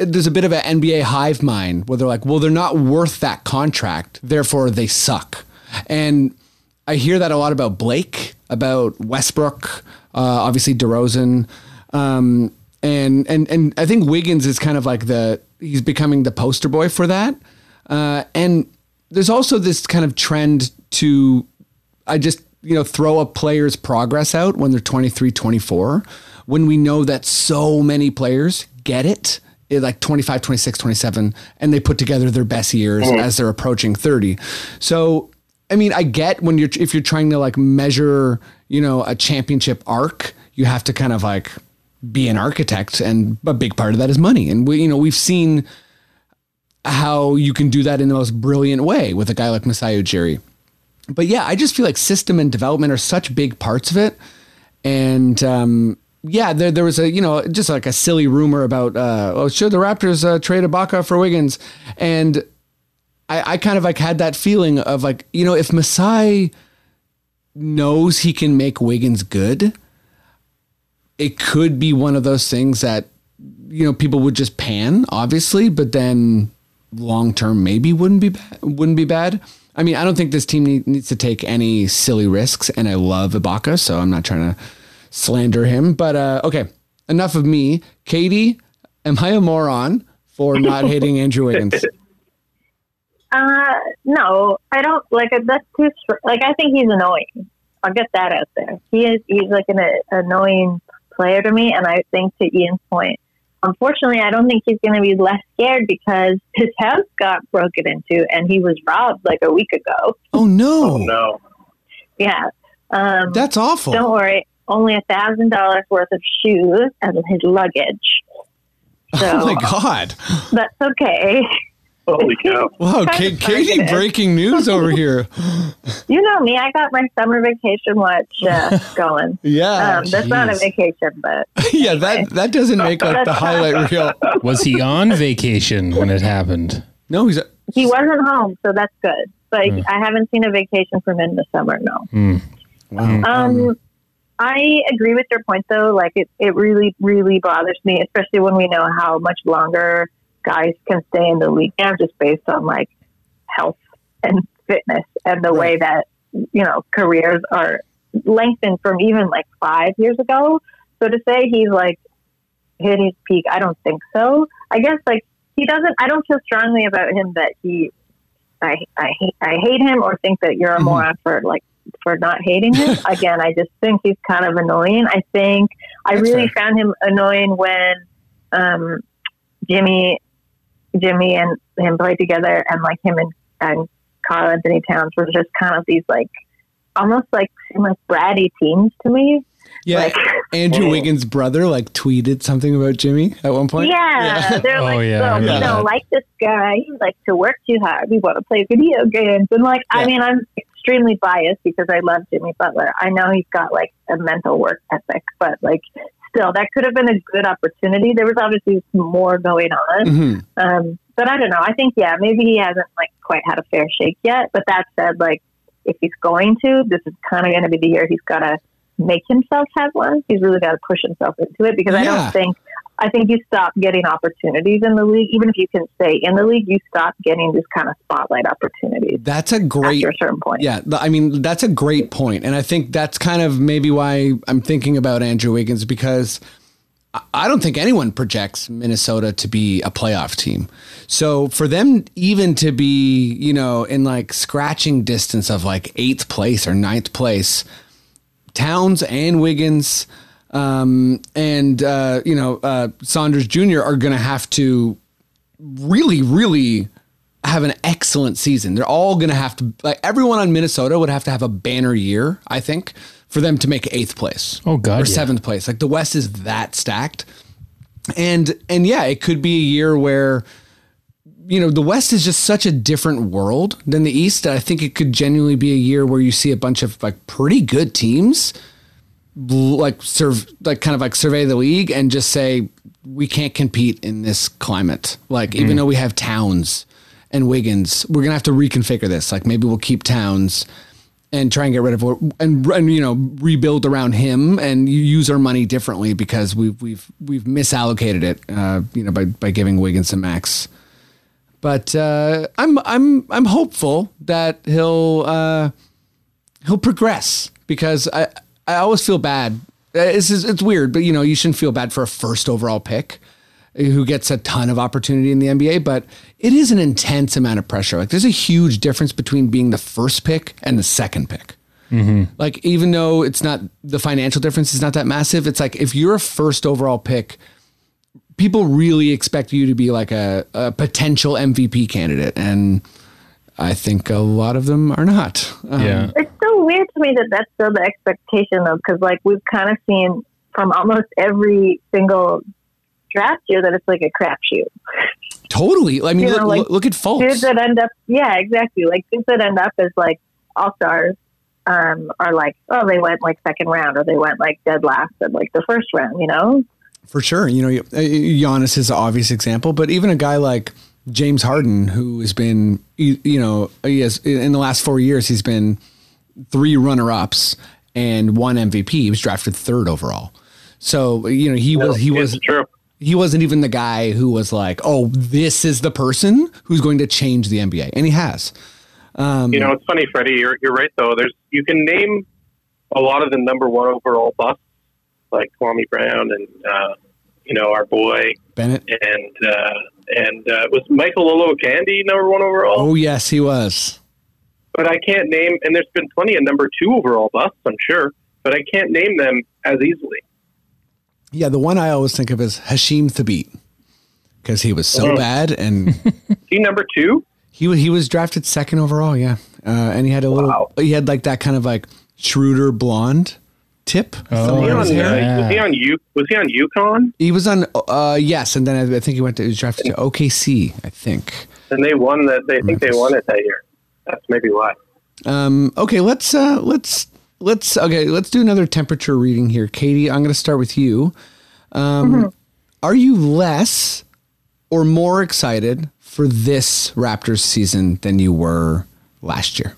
[SPEAKER 1] there's a bit of an NBA hive mind where they're like well they're not worth that contract therefore they suck. And I hear that a lot about Blake about Westbrook uh, obviously DeRozan. Um, and and and I think Wiggins is kind of like the he's becoming the poster boy for that. Uh, and there's also this kind of trend to I just, you know, throw a player's progress out when they're 23, 24, when we know that so many players get it like 25, 26, 27, and they put together their best years as they're approaching 30. So, I mean, I get when you're, if you're trying to like measure, you know, a championship arc, you have to kind of like be an architect. And a big part of that is money. And we, you know, we've seen how you can do that in the most brilliant way with a guy like Masai Ujiri but yeah, I just feel like system and development are such big parts of it. And um, yeah, there there was a you know just like a silly rumor about uh, oh should the Raptors uh, trade Ibaka for Wiggins, and I, I kind of like had that feeling of like you know if Masai knows he can make Wiggins good, it could be one of those things that you know people would just pan obviously, but then long term maybe wouldn't be bad, wouldn't be bad. I mean, I don't think this team need, needs to take any silly risks, and I love Ibaka, so I'm not trying to slander him. But uh, okay, enough of me. Katie, am I a moron for not (laughs) hating Andrew Wiggins?
[SPEAKER 3] Uh, no, I don't like that's too like I think he's annoying. I'll get that out there. He is he's like an uh, annoying player to me, and I think to Ian's point, unfortunately, I don't think he's going to be less scared because his house got broken into and he was robbed like a week ago.
[SPEAKER 1] Oh no, Oh,
[SPEAKER 4] No,
[SPEAKER 3] Yeah, um,
[SPEAKER 1] that's awful.
[SPEAKER 3] don't worry, only a thousand dollars worth of shoes and his luggage. So (laughs)
[SPEAKER 1] oh my god!
[SPEAKER 3] that's okay.
[SPEAKER 4] holy cow! (laughs)
[SPEAKER 1] Wow,
[SPEAKER 3] Kind
[SPEAKER 1] Ka- Katie, breaking news over (laughs) here.
[SPEAKER 3] You know me, I got my summer vacation watch uh, going.
[SPEAKER 1] Yeah,
[SPEAKER 3] Um, that's not a vacation, but
[SPEAKER 1] yeah. That that doesn't make like the highlight reel.
[SPEAKER 2] Was he on vacation when it happened?
[SPEAKER 1] No, he's
[SPEAKER 3] he wasn't home, so that's good. But I haven't seen a vacation from him this summer. No.
[SPEAKER 1] wow.
[SPEAKER 3] Um, I agree with your point, though. Like it, it really, really bothers me, especially when we know how much longer guys can stay in the league now, just based on like health and fitness and the way that you know careers are lengthened from even like five years ago. So to say he's like hit his peak, I don't think so. I guess like he doesn't. I don't feel strongly about him that he I I hate I hate him or think that you're a mm-hmm. moron for like for not hating him. (laughs) Again, I just think he's kind of annoying. I think I
[SPEAKER 1] That's
[SPEAKER 3] really
[SPEAKER 1] fair.
[SPEAKER 3] found him annoying when um, Jimmy Jimmy and him played together, and like him and and Karl Anthony Towns were just kind of these like almost like seem like bratty teams to me.
[SPEAKER 1] Yeah,
[SPEAKER 3] Like- (laughs)
[SPEAKER 1] Andrew Wiggins' brother like tweeted something about Jimmy at one point.
[SPEAKER 3] Yeah, they're
[SPEAKER 2] Oh,
[SPEAKER 3] like,
[SPEAKER 2] yeah, I
[SPEAKER 3] so we don't like this guy. He likes to work too hard. We want to play video games. And like,
[SPEAKER 1] Yeah.
[SPEAKER 3] I mean, I'm extremely biased because I love Jimmy Butler. I know he's got like a mental work ethic, but like, still, that could have been a good opportunity. There was obviously more going on.
[SPEAKER 1] Mhm.
[SPEAKER 3] Um, but I don't know. I think, yeah, maybe he hasn't like quite had a fair shake yet. But that said, like, if he's going to, this is kind of going to be the year he's got to make himself have one. He's really got to push himself into it because I don't think, I think you stop getting opportunities in the league. Even if you can stay in the league, you stop getting this kind of spotlight opportunities
[SPEAKER 1] That's a great
[SPEAKER 3] after a certain point.
[SPEAKER 1] Yeah, I mean that's a great point, and I think that's kind of maybe why I'm thinking about Andrew Wiggins because I- I don't think anyone projects Minnesota to be a playoff team. So for them even to be, you know, in like scratching distance of like eighth place or ninth place, Towns and Wiggins um, and uh, you know uh, Saunders Jr. are going to have to really, really have an excellent season. They're all going to have to, like, everyone on Minnesota would have to have a banner year, I think, for them to make eighth place.
[SPEAKER 2] Oh, God,
[SPEAKER 1] Or
[SPEAKER 2] yeah.
[SPEAKER 1] seventh place. Like, the West is that stacked. And, and yeah, it could be a year where, you know, the West is just such a different world than the East. I think it could genuinely be a year where you see a bunch of like pretty good teams like serve like kind of like survey the league and just say we can't compete in this climate. Like even though we have Towns and Wiggins, we're gonna have to reconfigure this. Like maybe we'll keep Towns and try and get rid of and and you know rebuild around him and use our money differently because we've we've we've misallocated it. Uh, you know by by giving Wiggins a max. But uh, I'm I'm I'm hopeful that he'll uh, he'll progress because I I always feel bad. Uh, It's it's weird, but you know you shouldn't feel bad for a first overall pick who gets a ton of opportunity in the NBA. But it is an intense amount of pressure. Like there's a huge difference between being the first pick and the second pick. Like even though it's not the financial difference is not that massive, it's like if you're a first overall pick, people really expect you to be like a, a potential MVP candidate, and I think a lot of them are not. Um,
[SPEAKER 2] Yeah.
[SPEAKER 3] It's so weird to me that that's still the expectation, though, because like we've kind of seen from almost every single draft year that it's like a crapshoot.
[SPEAKER 1] totally. I mean,
[SPEAKER 3] You
[SPEAKER 1] look,
[SPEAKER 3] know, like,
[SPEAKER 1] look, look at
[SPEAKER 3] Dudes that end up, yeah, exactly. Like dudes that end up as like all stars um, are like, oh, they went like second round or they went like dead last in like the first round, you know?
[SPEAKER 1] For sure. You know, uh, Giannis is an obvious example, but even a guy like James Harden, who has been, you you know, he has in the last four years, he's been three runner ups and one MVP. He was drafted third overall. So, you know, he was, he was,
[SPEAKER 4] true.
[SPEAKER 1] he wasn't even the guy who was like, oh, this is the person who's going to change the NBA. And he has.
[SPEAKER 4] You know, it's funny, Freddie. You're you're right though. There's you can name a lot of the number one overall busts like Kwame Brown and uh, you know our boy
[SPEAKER 1] Bennett.
[SPEAKER 4] and uh, and uh, was Michael Olowokandi number one overall.
[SPEAKER 1] Oh, yes, he was.
[SPEAKER 4] But I can't name. And there's been plenty of number two overall busts, I'm sure, but I can't name them as easily.
[SPEAKER 1] Yeah, the one I always think of is Hasheem Thabeet because he was so
[SPEAKER 4] Mhm.
[SPEAKER 1] bad and (laughs)
[SPEAKER 4] He number two.
[SPEAKER 1] He he was drafted second overall, yeah, uh, and he had a little.
[SPEAKER 4] Wow.
[SPEAKER 1] He had like that kind of like Schroeder blonde tip.
[SPEAKER 2] Oh,
[SPEAKER 1] somewhere
[SPEAKER 4] Was he on,
[SPEAKER 1] his
[SPEAKER 2] yeah.
[SPEAKER 4] was he on U? Was he on UConn?
[SPEAKER 1] He was on. Uh, yes, and then I, I think he went to. He was drafted to OKC. I think.
[SPEAKER 4] And they won that. They think they won it that year. That's maybe why.
[SPEAKER 1] Um, okay, let's uh, let's let's okay. Let's do another temperature reading here, Katie. I'm going to start with you. Um, Are you less or more excited for this Raptors season than you were last year?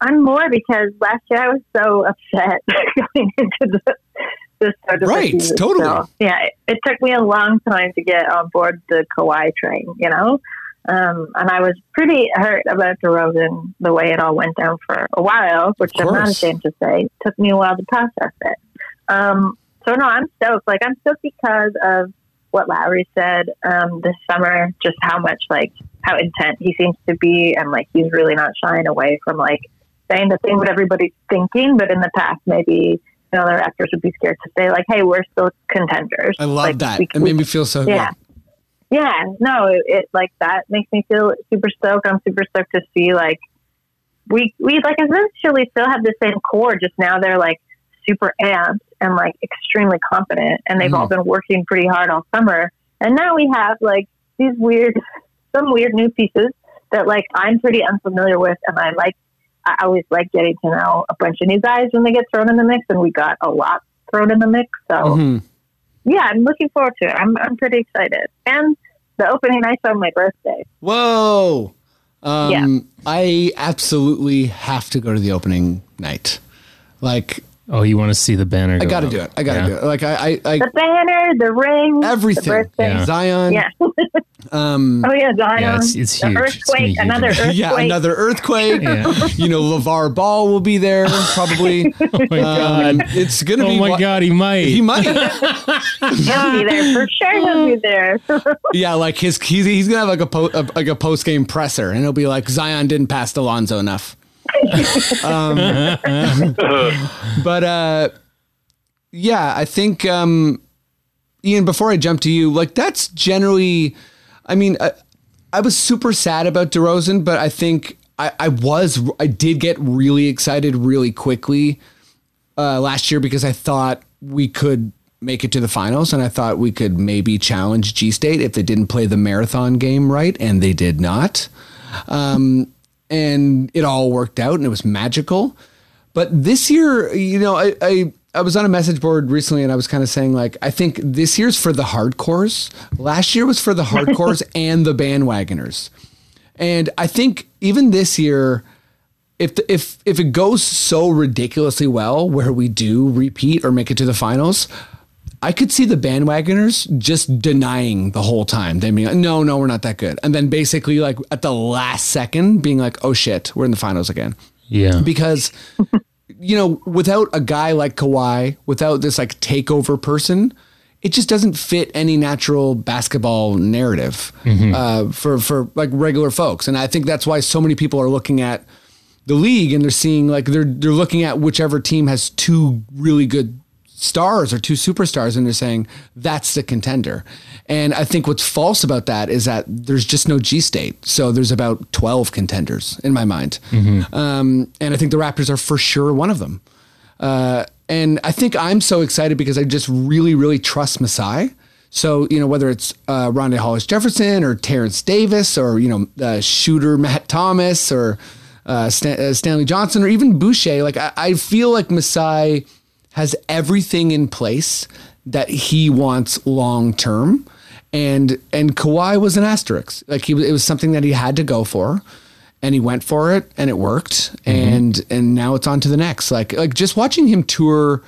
[SPEAKER 3] I'm more because last year I was so upset (laughs) going into the, start of
[SPEAKER 1] Right,
[SPEAKER 3] the season.
[SPEAKER 1] totally.
[SPEAKER 3] So, yeah, it, it took me a long time to get on board the Kawhi train, you know? Um, and I was pretty hurt about DeRozan, the way it all went down for a while, which I'm not ashamed to say. It took me a while to process it. Um, so, no, I'm stoked. Like, I'm stoked because of what Lowry said um, this summer, just how much, like, how intent he seems to be, and like he's really not shying away from like saying the thing what everybody's thinking. But in the past, maybe you know the Raptors would be scared to say like, "Hey, we're still contenders."
[SPEAKER 1] I love
[SPEAKER 3] Like,
[SPEAKER 1] that.
[SPEAKER 3] we-
[SPEAKER 1] it made me feel so
[SPEAKER 3] yeah. Yeah, no, it, it like that makes me feel super stoked. I'm super stoked to see like we we like essentially still have the same core, just now they're like super amped and like extremely confident, and they've all been working pretty hard all summer. And now we have like these weird, (laughs) some weird new pieces that like I'm pretty unfamiliar with, and I like. I always like getting to know a bunch of new guys when they get thrown in the mix, and we got a lot thrown in the mix. So
[SPEAKER 1] Mhm.
[SPEAKER 3] Yeah, I'm looking forward to it. I'm I'm pretty excited. And the opening night's on my birthday.
[SPEAKER 1] Whoa. Um,
[SPEAKER 3] Yeah.
[SPEAKER 1] I absolutely have to go to the opening night. Like,
[SPEAKER 2] Oh, you want to see the banner?
[SPEAKER 1] I got to do it. I got to
[SPEAKER 2] Yeah.
[SPEAKER 1] do it. Like, I, I, I
[SPEAKER 3] The banner, the ring,
[SPEAKER 1] everything.
[SPEAKER 3] the.
[SPEAKER 2] Yeah.
[SPEAKER 1] Zion.
[SPEAKER 3] Yeah. (laughs)
[SPEAKER 1] Um,
[SPEAKER 3] Oh yeah, Zion.
[SPEAKER 2] Yeah, it's- it's
[SPEAKER 3] the
[SPEAKER 2] huge. It's gonna
[SPEAKER 3] earthquake,
[SPEAKER 2] huge. (laughs)
[SPEAKER 3] another earthquake.
[SPEAKER 1] yeah, another earthquake.
[SPEAKER 2] Yeah.
[SPEAKER 1] You know, LeVar Ball will be there probably. (laughs)
[SPEAKER 2] Oh my
[SPEAKER 1] Um,
[SPEAKER 2] god.
[SPEAKER 1] it's going to
[SPEAKER 2] Oh
[SPEAKER 1] be.
[SPEAKER 2] Oh my
[SPEAKER 1] wa-
[SPEAKER 2] god, he might.
[SPEAKER 1] He might.
[SPEAKER 3] He'll be there for sure. He'll be there.
[SPEAKER 1] yeah, like his he's, he's gonna have like a, po- a like a post game presser, and it'll be like Zion didn't pass Lonzo enough. Um, (laughs) but uh, yeah, I think um, Ian. Before I jump to you, like that's generally, I mean, I, I was super sad about DeRozan, but I think I, I was I did get really excited really quickly uh, last year because I thought we could make it to the finals, and I thought we could maybe challenge G State if they didn't play the marathon game right, and they did not. Um, and it all worked out, and it was magical. But this year, you know, I, I I was on a message board recently, and I was kind of saying like, I think this year's for the hardcores. Last year was for the hardcores (laughs) and the bandwagoners, and I think even this year if the, if if it goes so ridiculously well where we do repeat or make it to the finals, I could see the bandwagoners just denying the whole time. They like, no, no, we're not that good, and then basically like at the last second being like, oh shit, we're in the finals again
[SPEAKER 2] yeah.
[SPEAKER 1] because (laughs) you know without a guy like Kawhi, without this like takeover person, it just doesn't fit any natural basketball narrative uh, for for like regular folks, and I think that's why so many people are looking at the league and they're seeing like they're they're looking at whichever team has two really good stars or two superstars and they're saying that's the contender. And I think what's false about that is that there's just no G state. So there's about 12 contenders in my mind. Um, and I think the Raptors are for sure one of them. Uh, and I think I'm so excited because I just really, really trust Masai. So, you know, whether it's uh, Rondae Hollis Jefferson or Terrence Davis or, you know, uh, shooter Matt Thomas or uh, Stan- uh, Stanley Johnson or even Boucher, like I, I feel like Masai has everything in place that he wants long term. And and Kawhi was an asterisk. Like he, it was something that he had to go for and he went for it and it worked. And and now it's on to the next. Like like just watching him tour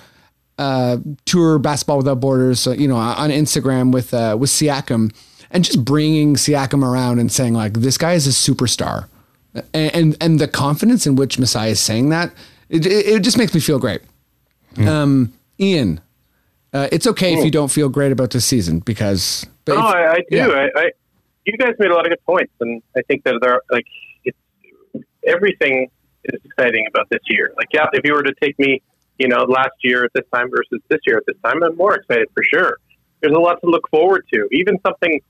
[SPEAKER 1] uh tour basketball without borders uh, you know on instagram with uh with siakam and just bringing siakam around and saying like this guy is a superstar. And and, and the confidence in which Masai is saying that it, it just makes me feel great um ian uh, it's okay if you don't feel great about this season because but
[SPEAKER 4] No,
[SPEAKER 1] if-
[SPEAKER 4] I, I do.
[SPEAKER 1] yeah.
[SPEAKER 4] I, I, you guys made a lot of good points, and I think that there, like, it's everything is exciting about this year. Like, yeah, if you were to take me, you know, last year at this time versus this year at this time, I'm more excited for sure. There's a lot to look forward to. Even something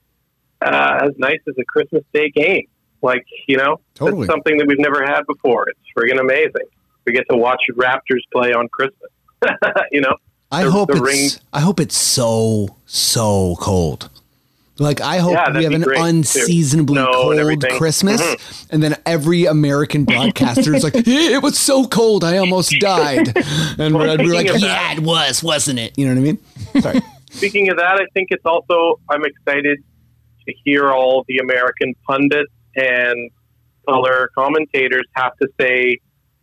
[SPEAKER 4] uh, as nice as a Christmas Day game, like you know,
[SPEAKER 1] Totally.
[SPEAKER 4] it's something that we've never had before. It's friggin' amazing. We get to watch Raptors play on Christmas. (laughs) you know,
[SPEAKER 1] I
[SPEAKER 4] the-
[SPEAKER 1] hope
[SPEAKER 4] the
[SPEAKER 1] it's
[SPEAKER 4] ring-
[SPEAKER 1] I hope it's so so cold. Like I hope
[SPEAKER 4] Yeah,
[SPEAKER 1] we have an
[SPEAKER 4] great,
[SPEAKER 1] unseasonably
[SPEAKER 4] and
[SPEAKER 1] cold
[SPEAKER 4] everything.
[SPEAKER 1] Christmas,
[SPEAKER 4] Mhm.
[SPEAKER 1] and then every American broadcaster is like, (laughs) "It was so cold, I almost died," (laughs) and we're, we're like, "Yeah, it was, wasn't it?" You know what I mean? Sorry.
[SPEAKER 4] Speaking of that, I think it's also I'm excited to hear all the American pundits and color commentators have to say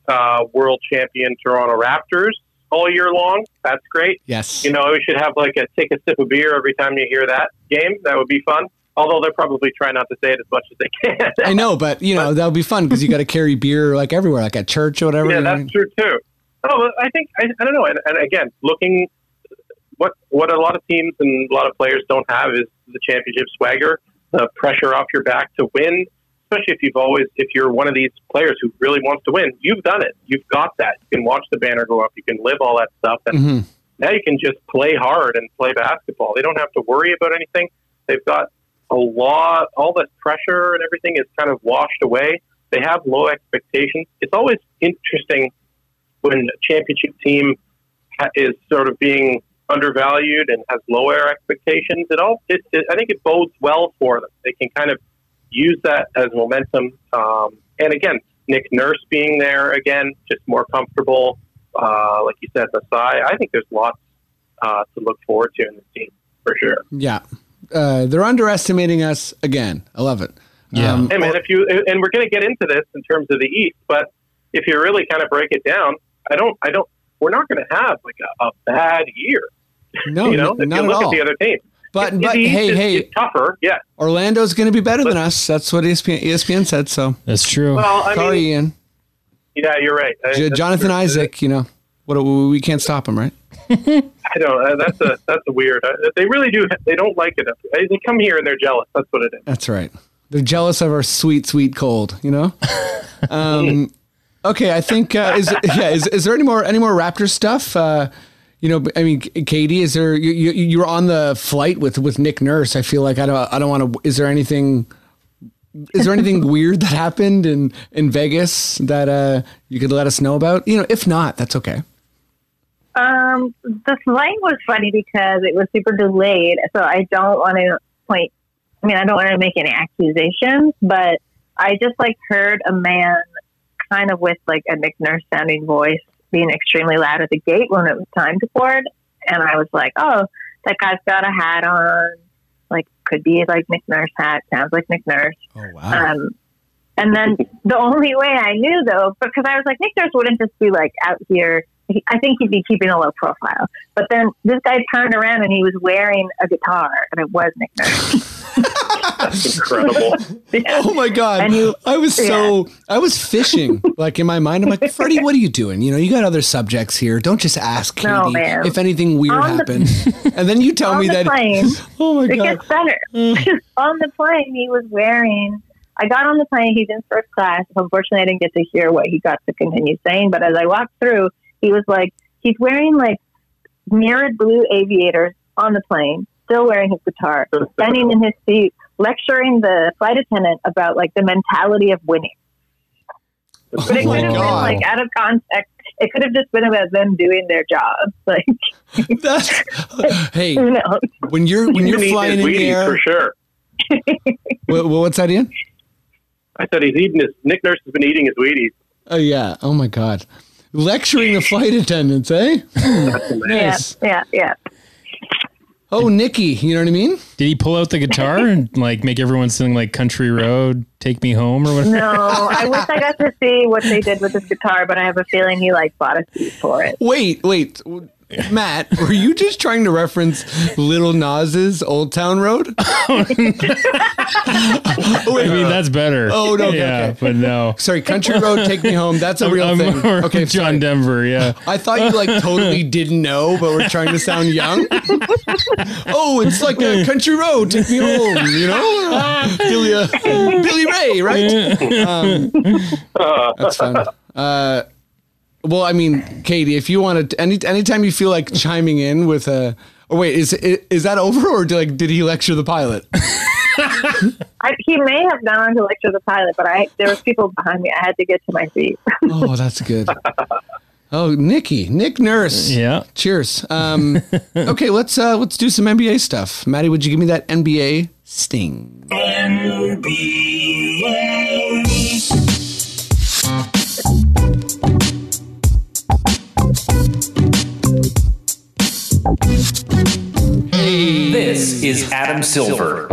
[SPEAKER 4] uh, world champion Toronto Raptors all year long. That's great.
[SPEAKER 1] Yes.
[SPEAKER 4] You know, we should have like a take a sip of beer every time you hear that game. That would be fun. Although they'll probably try not to say it as much as they can.
[SPEAKER 1] I know, but you know (laughs) that'll be fun because you got to carry beer like everywhere, like at church or whatever.
[SPEAKER 4] Yeah,
[SPEAKER 1] know
[SPEAKER 4] that's
[SPEAKER 1] mean?
[SPEAKER 4] true too. Oh, no, but I think I, I don't know. And, and again, looking what what a lot of teams and a lot of players don't have is the championship swagger, the pressure off your back to win. Especially if you've always, if you're one of these players who really wants to win, you've done it. You've got that. You can watch the banner go up. You can live all that stuff, and
[SPEAKER 1] Mhm.
[SPEAKER 4] now you can just play hard and play basketball. They don't have to worry about anything. They've got a lot, all the pressure and everything is kind of washed away. They have low expectations. It's always interesting when a championship team is sort of being undervalued and has lower expectations. It all, it, it, I think, it bodes well for them. They can kind of use that as momentum. Um, and again, Nick Nurse being there again, just more comfortable. Uh, like you said, Masai. I think there's lots uh, to look forward to in this team for sure.
[SPEAKER 1] Yeah. Uh, they're underestimating us again. I love it.
[SPEAKER 2] Yeah.
[SPEAKER 1] Um,
[SPEAKER 4] Hey man, if you and we're going to get into this in terms of the East, but if you really kind of break it down, I don't, I don't, we're not going to have like a, a bad year.
[SPEAKER 1] no, (laughs)
[SPEAKER 4] you know,
[SPEAKER 1] n-
[SPEAKER 4] if
[SPEAKER 1] not
[SPEAKER 4] you look
[SPEAKER 1] all.
[SPEAKER 4] at the other teams,
[SPEAKER 1] But
[SPEAKER 4] The
[SPEAKER 1] but hey
[SPEAKER 4] is-
[SPEAKER 1] hey,
[SPEAKER 4] is tougher. Yeah.
[SPEAKER 1] Orlando's going to be better than us. That's what ESPN, ESPN said. So
[SPEAKER 2] That's true.
[SPEAKER 4] Well, I
[SPEAKER 1] sorry,
[SPEAKER 4] mean,
[SPEAKER 1] Ian.
[SPEAKER 4] yeah, you're right. I-
[SPEAKER 1] J- Jonathan
[SPEAKER 4] true.
[SPEAKER 1] Isaac. You know what? We can't stop him, right? (laughs)
[SPEAKER 4] I don't. Uh, that's a that's a weird. Uh, they really do. They don't like it. They they come here and they're jealous. That's what it is.
[SPEAKER 1] That's right. They're jealous of our sweet, sweet cold. You know. (laughs) Um, okay, I think uh, is yeah. Is, is there any more any more Raptor stuff? You know, I mean, Katie, is there you, you you were on the flight with with Nick Nurse? I feel like I don't I don't want to. Is there anything? Is there anything (laughs) weird that happened in in Vegas that uh, you could let us know about? You know, if not, that's okay.
[SPEAKER 3] Um, the flight was funny because it was super delayed, so I don't want to point. I mean, I don't want to make any accusations, but I just like heard a man kind of with like a Nick Nurse sounding voice being extremely loud at the gate when it was time to board, and I was like, "Oh, that guy's got a hat on. Like, could be like Nick Nurse hat. Sounds like Nick Nurse."
[SPEAKER 1] Oh wow.
[SPEAKER 3] Um, and then the only way I knew though, because I was like, Nick Nurse wouldn't just be like out here. He, I think he'd be keeping a low profile. But then this guy turned around and he was wearing a guitar, and it was Nick Nurse.
[SPEAKER 4] That's incredible. (laughs)
[SPEAKER 3] Yeah.
[SPEAKER 1] Oh my god!
[SPEAKER 3] You-
[SPEAKER 1] I was so I was fishing like in my mind. I'm like, (laughs) Freddie, what are you doing? You know, you got other subjects here. Don't just ask Katie
[SPEAKER 3] No,
[SPEAKER 1] if anything weird
[SPEAKER 3] On the-
[SPEAKER 1] happened, (laughs) and then you tell
[SPEAKER 3] On
[SPEAKER 1] me
[SPEAKER 3] the
[SPEAKER 1] that.
[SPEAKER 3] plane,
[SPEAKER 1] Oh my
[SPEAKER 3] it
[SPEAKER 1] god!
[SPEAKER 3] gets better. on the plane, he was wearing. I got on the plane. He's in first class. Unfortunately, I didn't get to hear what he got to continue saying. But as I walked through, he was like, he's wearing like mirrored blue aviators on the plane, still wearing his guitar, standing in his seat, lecturing the flight attendant about like the mentality of winning. Oh but it
[SPEAKER 1] Oh my
[SPEAKER 3] could have been like out of context. It could have just been about them doing their job. (laughs) Like
[SPEAKER 1] That's, (laughs) hey,
[SPEAKER 3] who knows?
[SPEAKER 1] when you're when you're (laughs) flying in the air,
[SPEAKER 4] for sure.
[SPEAKER 1] Wha- wha- what's that, Ian?
[SPEAKER 4] I said he's eating his. Nick Nurse has been eating his Wheaties.
[SPEAKER 1] Oh yeah! Oh my god! Lecturing the flight attendants, eh? (laughs)
[SPEAKER 3] Yeah,
[SPEAKER 1] Nice.
[SPEAKER 3] yeah, yeah.
[SPEAKER 1] Oh, Nikki, you know what I mean?
[SPEAKER 2] Did he pull out the guitar and like make everyone sing like Country Road, Take Me Home or whatever?
[SPEAKER 3] No, I wish I got to see what they did with this guitar, but I have a feeling he like bought a seat for it.
[SPEAKER 1] Wait, wait. (laughs) Matt, were you just trying to reference Little Nas's Old Town Road? (laughs)
[SPEAKER 2] I mean, that's better.
[SPEAKER 1] Oh, no, okay,
[SPEAKER 2] yeah,
[SPEAKER 1] okay.
[SPEAKER 2] but no.
[SPEAKER 1] Sorry, Country Road, Take Me Home. That's a real
[SPEAKER 2] I'm
[SPEAKER 1] thing.
[SPEAKER 2] more
[SPEAKER 1] Okay,
[SPEAKER 2] John
[SPEAKER 1] sorry.
[SPEAKER 2] Denver. Yeah.
[SPEAKER 1] I thought you like totally (laughs) didn't know, but we're trying to sound young. oh, it's like a country road. Take me home, you know? Billy, uh, Billy Ray, right? Um, that's fun. Uh, well, I mean, Katie, if you want to, any anytime you feel like chiming in with a, or wait, is is that over, or do, like did he lecture the pilot? (laughs)
[SPEAKER 3] I, he may have gone on to lecture the pilot, but I there was people behind me. I had to get to my seat.
[SPEAKER 1] Oh, that's good. (laughs) Oh, Nikki, Nick Nurse.
[SPEAKER 2] Yeah.
[SPEAKER 1] Cheers. Um, (laughs) okay, let's uh, let's do some NBA stuff. Maddie, would you give me that NBA sting?
[SPEAKER 7] This is Adam Silver.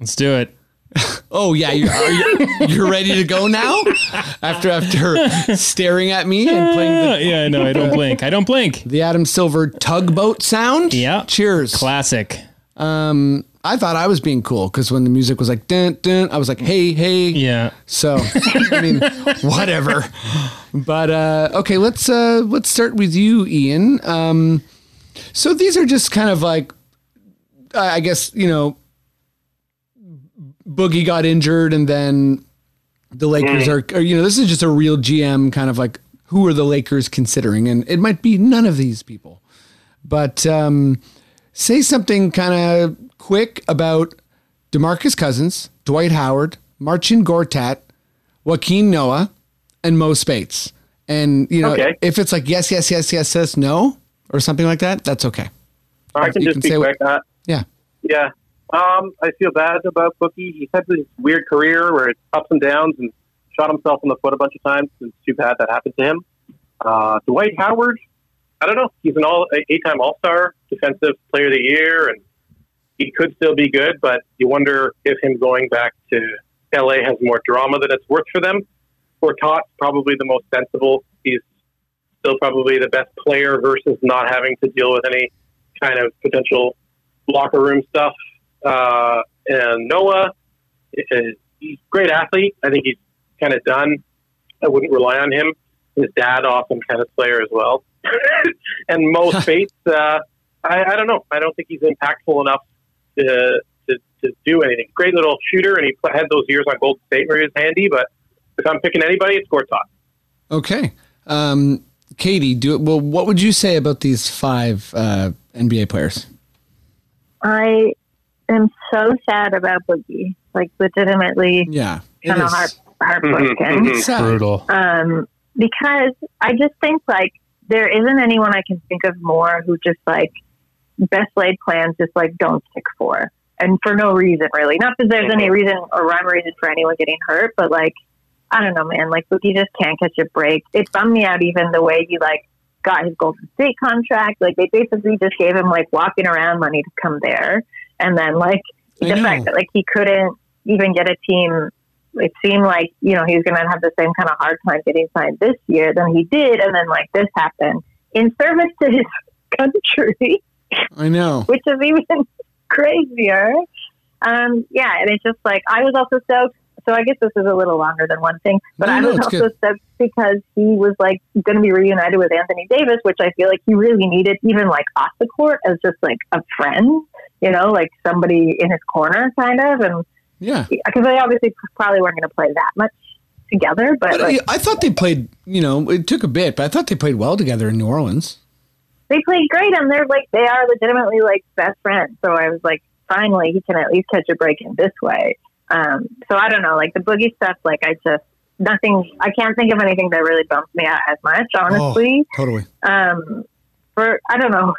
[SPEAKER 2] Let's do it. (laughs)
[SPEAKER 1] Oh yeah, you're, are you, you're ready to go now after after staring at me and playing
[SPEAKER 2] Uh,
[SPEAKER 1] the,
[SPEAKER 2] yeah, no, I don't blink. I don't blink.
[SPEAKER 1] the Adam Silver tugboat sound.
[SPEAKER 2] Yeah.
[SPEAKER 1] Cheers.
[SPEAKER 2] Classic.
[SPEAKER 1] Um, I thought I was being cool because when the music was like dun dun, I was like hey hey.
[SPEAKER 2] Yeah.
[SPEAKER 1] So I mean, (laughs) whatever. But uh, okay, let's uh, let's start with you, Ian. Um, so these are just kind of like, I guess you know, Boogie got injured, and then the Lakers are, are, you know, this is just a real GM kind of like who are the Lakers considering, and it might be none of these people, but um, say something kind of quick about Demarcus Cousins, Dwight Howard, Marcin Gortat, Joakim Noah, and Mo Speights. And you know,
[SPEAKER 4] Okay.
[SPEAKER 1] if it's like yes, yes, yes, yes, yes, no, or something like that, that's okay.
[SPEAKER 4] I can
[SPEAKER 1] You
[SPEAKER 4] just
[SPEAKER 1] can
[SPEAKER 4] be
[SPEAKER 1] say what-
[SPEAKER 4] quick. Uh,
[SPEAKER 1] Yeah.
[SPEAKER 4] yeah. Um, I feel bad about Boogie. He's had this weird career where it's ups and downs and shot himself in the foot a bunch of times. It's too bad that happened to him. Uh, Dwight Howard, I don't know. He's an all eight-time All-Star, defensive player of the year, and he could still be good. But you wonder if him going back to LA has more drama than it's worth for them. Gortat's probably the most sensible. Still probably the best player versus not having to deal with any kind of potential locker room stuff. Uh, and Noah, is, he's a great athlete. I think he's kind of done. I wouldn't rely on him. His dad, awesome tennis player as well. (laughs) and Mo (laughs) Speights, uh, I, I don't know. I don't think he's impactful enough to, to, to do anything. Great little shooter, and he had those years on Golden State where he was handy. But if I'm picking anybody, it's Gortat.
[SPEAKER 1] Okay. Um, Katie, do well. What would you say about these five uh, NBA players?
[SPEAKER 3] I am so sad about Boogie. Like legitimately
[SPEAKER 1] Yeah,
[SPEAKER 3] kind of heart, heartbroken.
[SPEAKER 1] It's sad.
[SPEAKER 2] Brutal.
[SPEAKER 3] um, because I just think like there isn't anyone I can think of more who just like best laid plans just like don't stick for, and for no reason really. Not that there's any reason or rhyme or reason for anyone getting hurt, but like I don't know, man. Like Boogie just can't catch a break. It bummed me out even the way he like got his Golden State contract. Like they basically just gave him like walking around money to come there, and then like the fact that like he couldn't even get a team it seemed like you know he was going to have the same kind of hard time getting signed this year than he did, and then like this happened in service to his (laughs) country,
[SPEAKER 1] I know.
[SPEAKER 3] which is even (laughs) crazier. Um, yeah, and it's just like I was also stoked. So I guess this is a little longer than one thing, but
[SPEAKER 1] No,
[SPEAKER 3] I was
[SPEAKER 1] it's
[SPEAKER 3] also
[SPEAKER 1] good.
[SPEAKER 3] stoked because he was like going to be reunited with Anthony Davis, which I feel like he really needed, even like off the court, as just like a friend, you know, like somebody in his corner, kind of, and
[SPEAKER 1] Yeah.
[SPEAKER 3] because they obviously probably weren't going to play that much together, but
[SPEAKER 1] But uh,
[SPEAKER 3] like,
[SPEAKER 1] I, I thought they played. You know, it took a bit, but I thought they played well together in New Orleans.
[SPEAKER 3] they played great and they're like they are legitimately like best friends. So I was like, finally, he can at least catch a break in this way. Um, so I don't know, like the boogie stuff, like I just nothing. I can't think of anything that really bumps me out as much, honestly.
[SPEAKER 1] Oh, totally.
[SPEAKER 3] Um, for I don't know.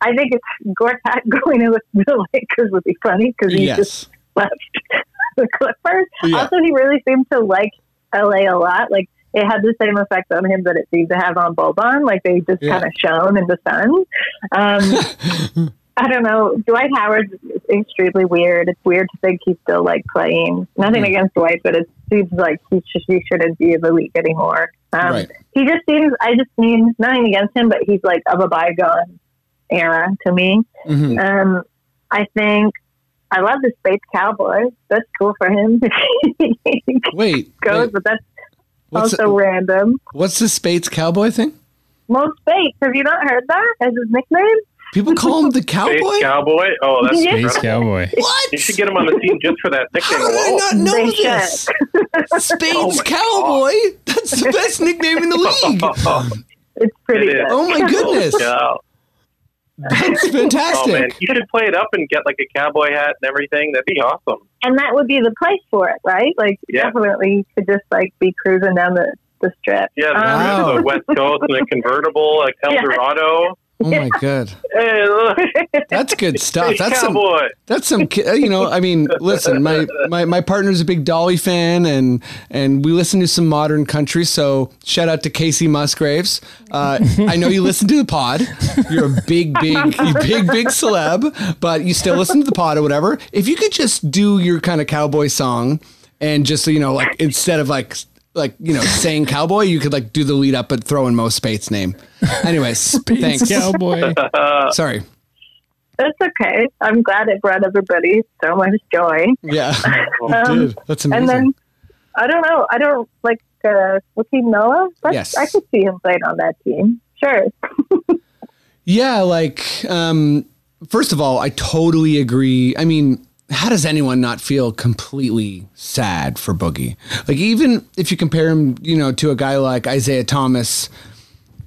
[SPEAKER 3] I think it's Gortat going to the Lakers would be funny because he
[SPEAKER 1] Yes.
[SPEAKER 3] just left (laughs) the Clippers.
[SPEAKER 1] Yeah.
[SPEAKER 3] Also, he really seemed to like LA a lot. Like it had the same effect on him that it seemed to have on Boban. Like they just
[SPEAKER 1] Yeah.
[SPEAKER 3] kind of shone in the sun. Um, (laughs) I don't know. Dwight Howard is extremely weird. It's weird to think he's still like playing. Nothing
[SPEAKER 1] Mm-hmm.
[SPEAKER 3] against Dwight, but it seems like he, sh- he shouldn't be in the league anymore. Um,
[SPEAKER 1] Right.
[SPEAKER 3] He just seems. I just mean nothing against him, but he's like of a bygone era to me.
[SPEAKER 1] Mhm.
[SPEAKER 3] Um, I think I love the Space Cowboys. That's cool for him. (laughs)
[SPEAKER 1] Wait,
[SPEAKER 3] goes,
[SPEAKER 1] wait,
[SPEAKER 3] but that's
[SPEAKER 1] what's
[SPEAKER 3] also random.
[SPEAKER 1] what's the Speights cowboy thing?
[SPEAKER 3] Mo Speights. Have you not heard that as his nickname?
[SPEAKER 1] People call him the cowboy.
[SPEAKER 4] Space
[SPEAKER 1] cowboy.
[SPEAKER 4] Cowboy. Oh, that's
[SPEAKER 3] Yeah.
[SPEAKER 2] Space
[SPEAKER 4] incredible.
[SPEAKER 2] Cowboy.
[SPEAKER 1] What?
[SPEAKER 4] You should get him on the team just for that nickname
[SPEAKER 1] How did I not know
[SPEAKER 3] They
[SPEAKER 1] this? Spades
[SPEAKER 4] Oh my
[SPEAKER 1] Cowboy. That's the best nickname in the league. (laughs)
[SPEAKER 3] It's pretty
[SPEAKER 4] It is.
[SPEAKER 3] good.
[SPEAKER 1] Oh my goodness.
[SPEAKER 4] Yeah.
[SPEAKER 1] That's
[SPEAKER 4] Oh man,
[SPEAKER 1] fantastic.
[SPEAKER 4] you should play it up and get like a cowboy hat and everything. That'd be awesome.
[SPEAKER 3] and that would be the place for it, right? Like
[SPEAKER 4] Yeah.
[SPEAKER 3] definitely you could just like be cruising down the, the strip.
[SPEAKER 4] Yeah, the,
[SPEAKER 1] Wow.
[SPEAKER 4] the West Coast and a convertible, like (laughs) El
[SPEAKER 3] Yeah.
[SPEAKER 1] Oh my god. (laughs) That's good stuff. That's some
[SPEAKER 4] cowboy.
[SPEAKER 1] That's some, you know. I mean, listen, my, my my partner's a big Dolly fan, and and we listen to some modern country. So shout out to Kacey Musgraves. Uh, I know you listen to the pod. You're a big, big, big, big celeb, but you still listen to the pod or whatever. If you could just do your kind of cowboy song, and just you know, like instead of like like you know saying cowboy, you could like do the lead up, but throw in Mo Speights' name. Anyways, (laughs) thanks.
[SPEAKER 2] Cowboy. (laughs)
[SPEAKER 1] Sorry.
[SPEAKER 3] That's okay. I'm glad it brought everybody so much joy.
[SPEAKER 1] Yeah, (laughs)
[SPEAKER 3] Um,
[SPEAKER 1] dude, that's amazing.
[SPEAKER 3] And then I don't know. I don't like uh, Joakim Noah. But
[SPEAKER 1] Yes.
[SPEAKER 3] I could see him playing on that team. Sure.
[SPEAKER 1] Yeah, like um first of all, I totally agree. I mean, how does anyone not feel completely sad for Boogie? Like even if you compare him, you know, to a guy like Isaiah Thomas,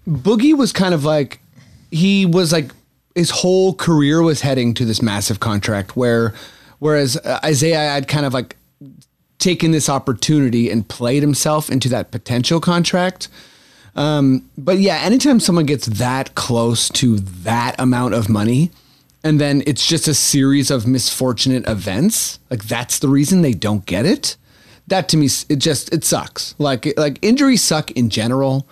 [SPEAKER 1] Boogie was kind of like he was like his whole career was heading to this massive contract where whereas uh, Isaiah had kind of like taken this opportunity and played himself into that potential contract. Um, but yeah, anytime someone gets that close to that amount of money, and then it's just a series of misfortunate events, like that's the reason they don't get it. That to me, it just it sucks. Like like injuries suck in general,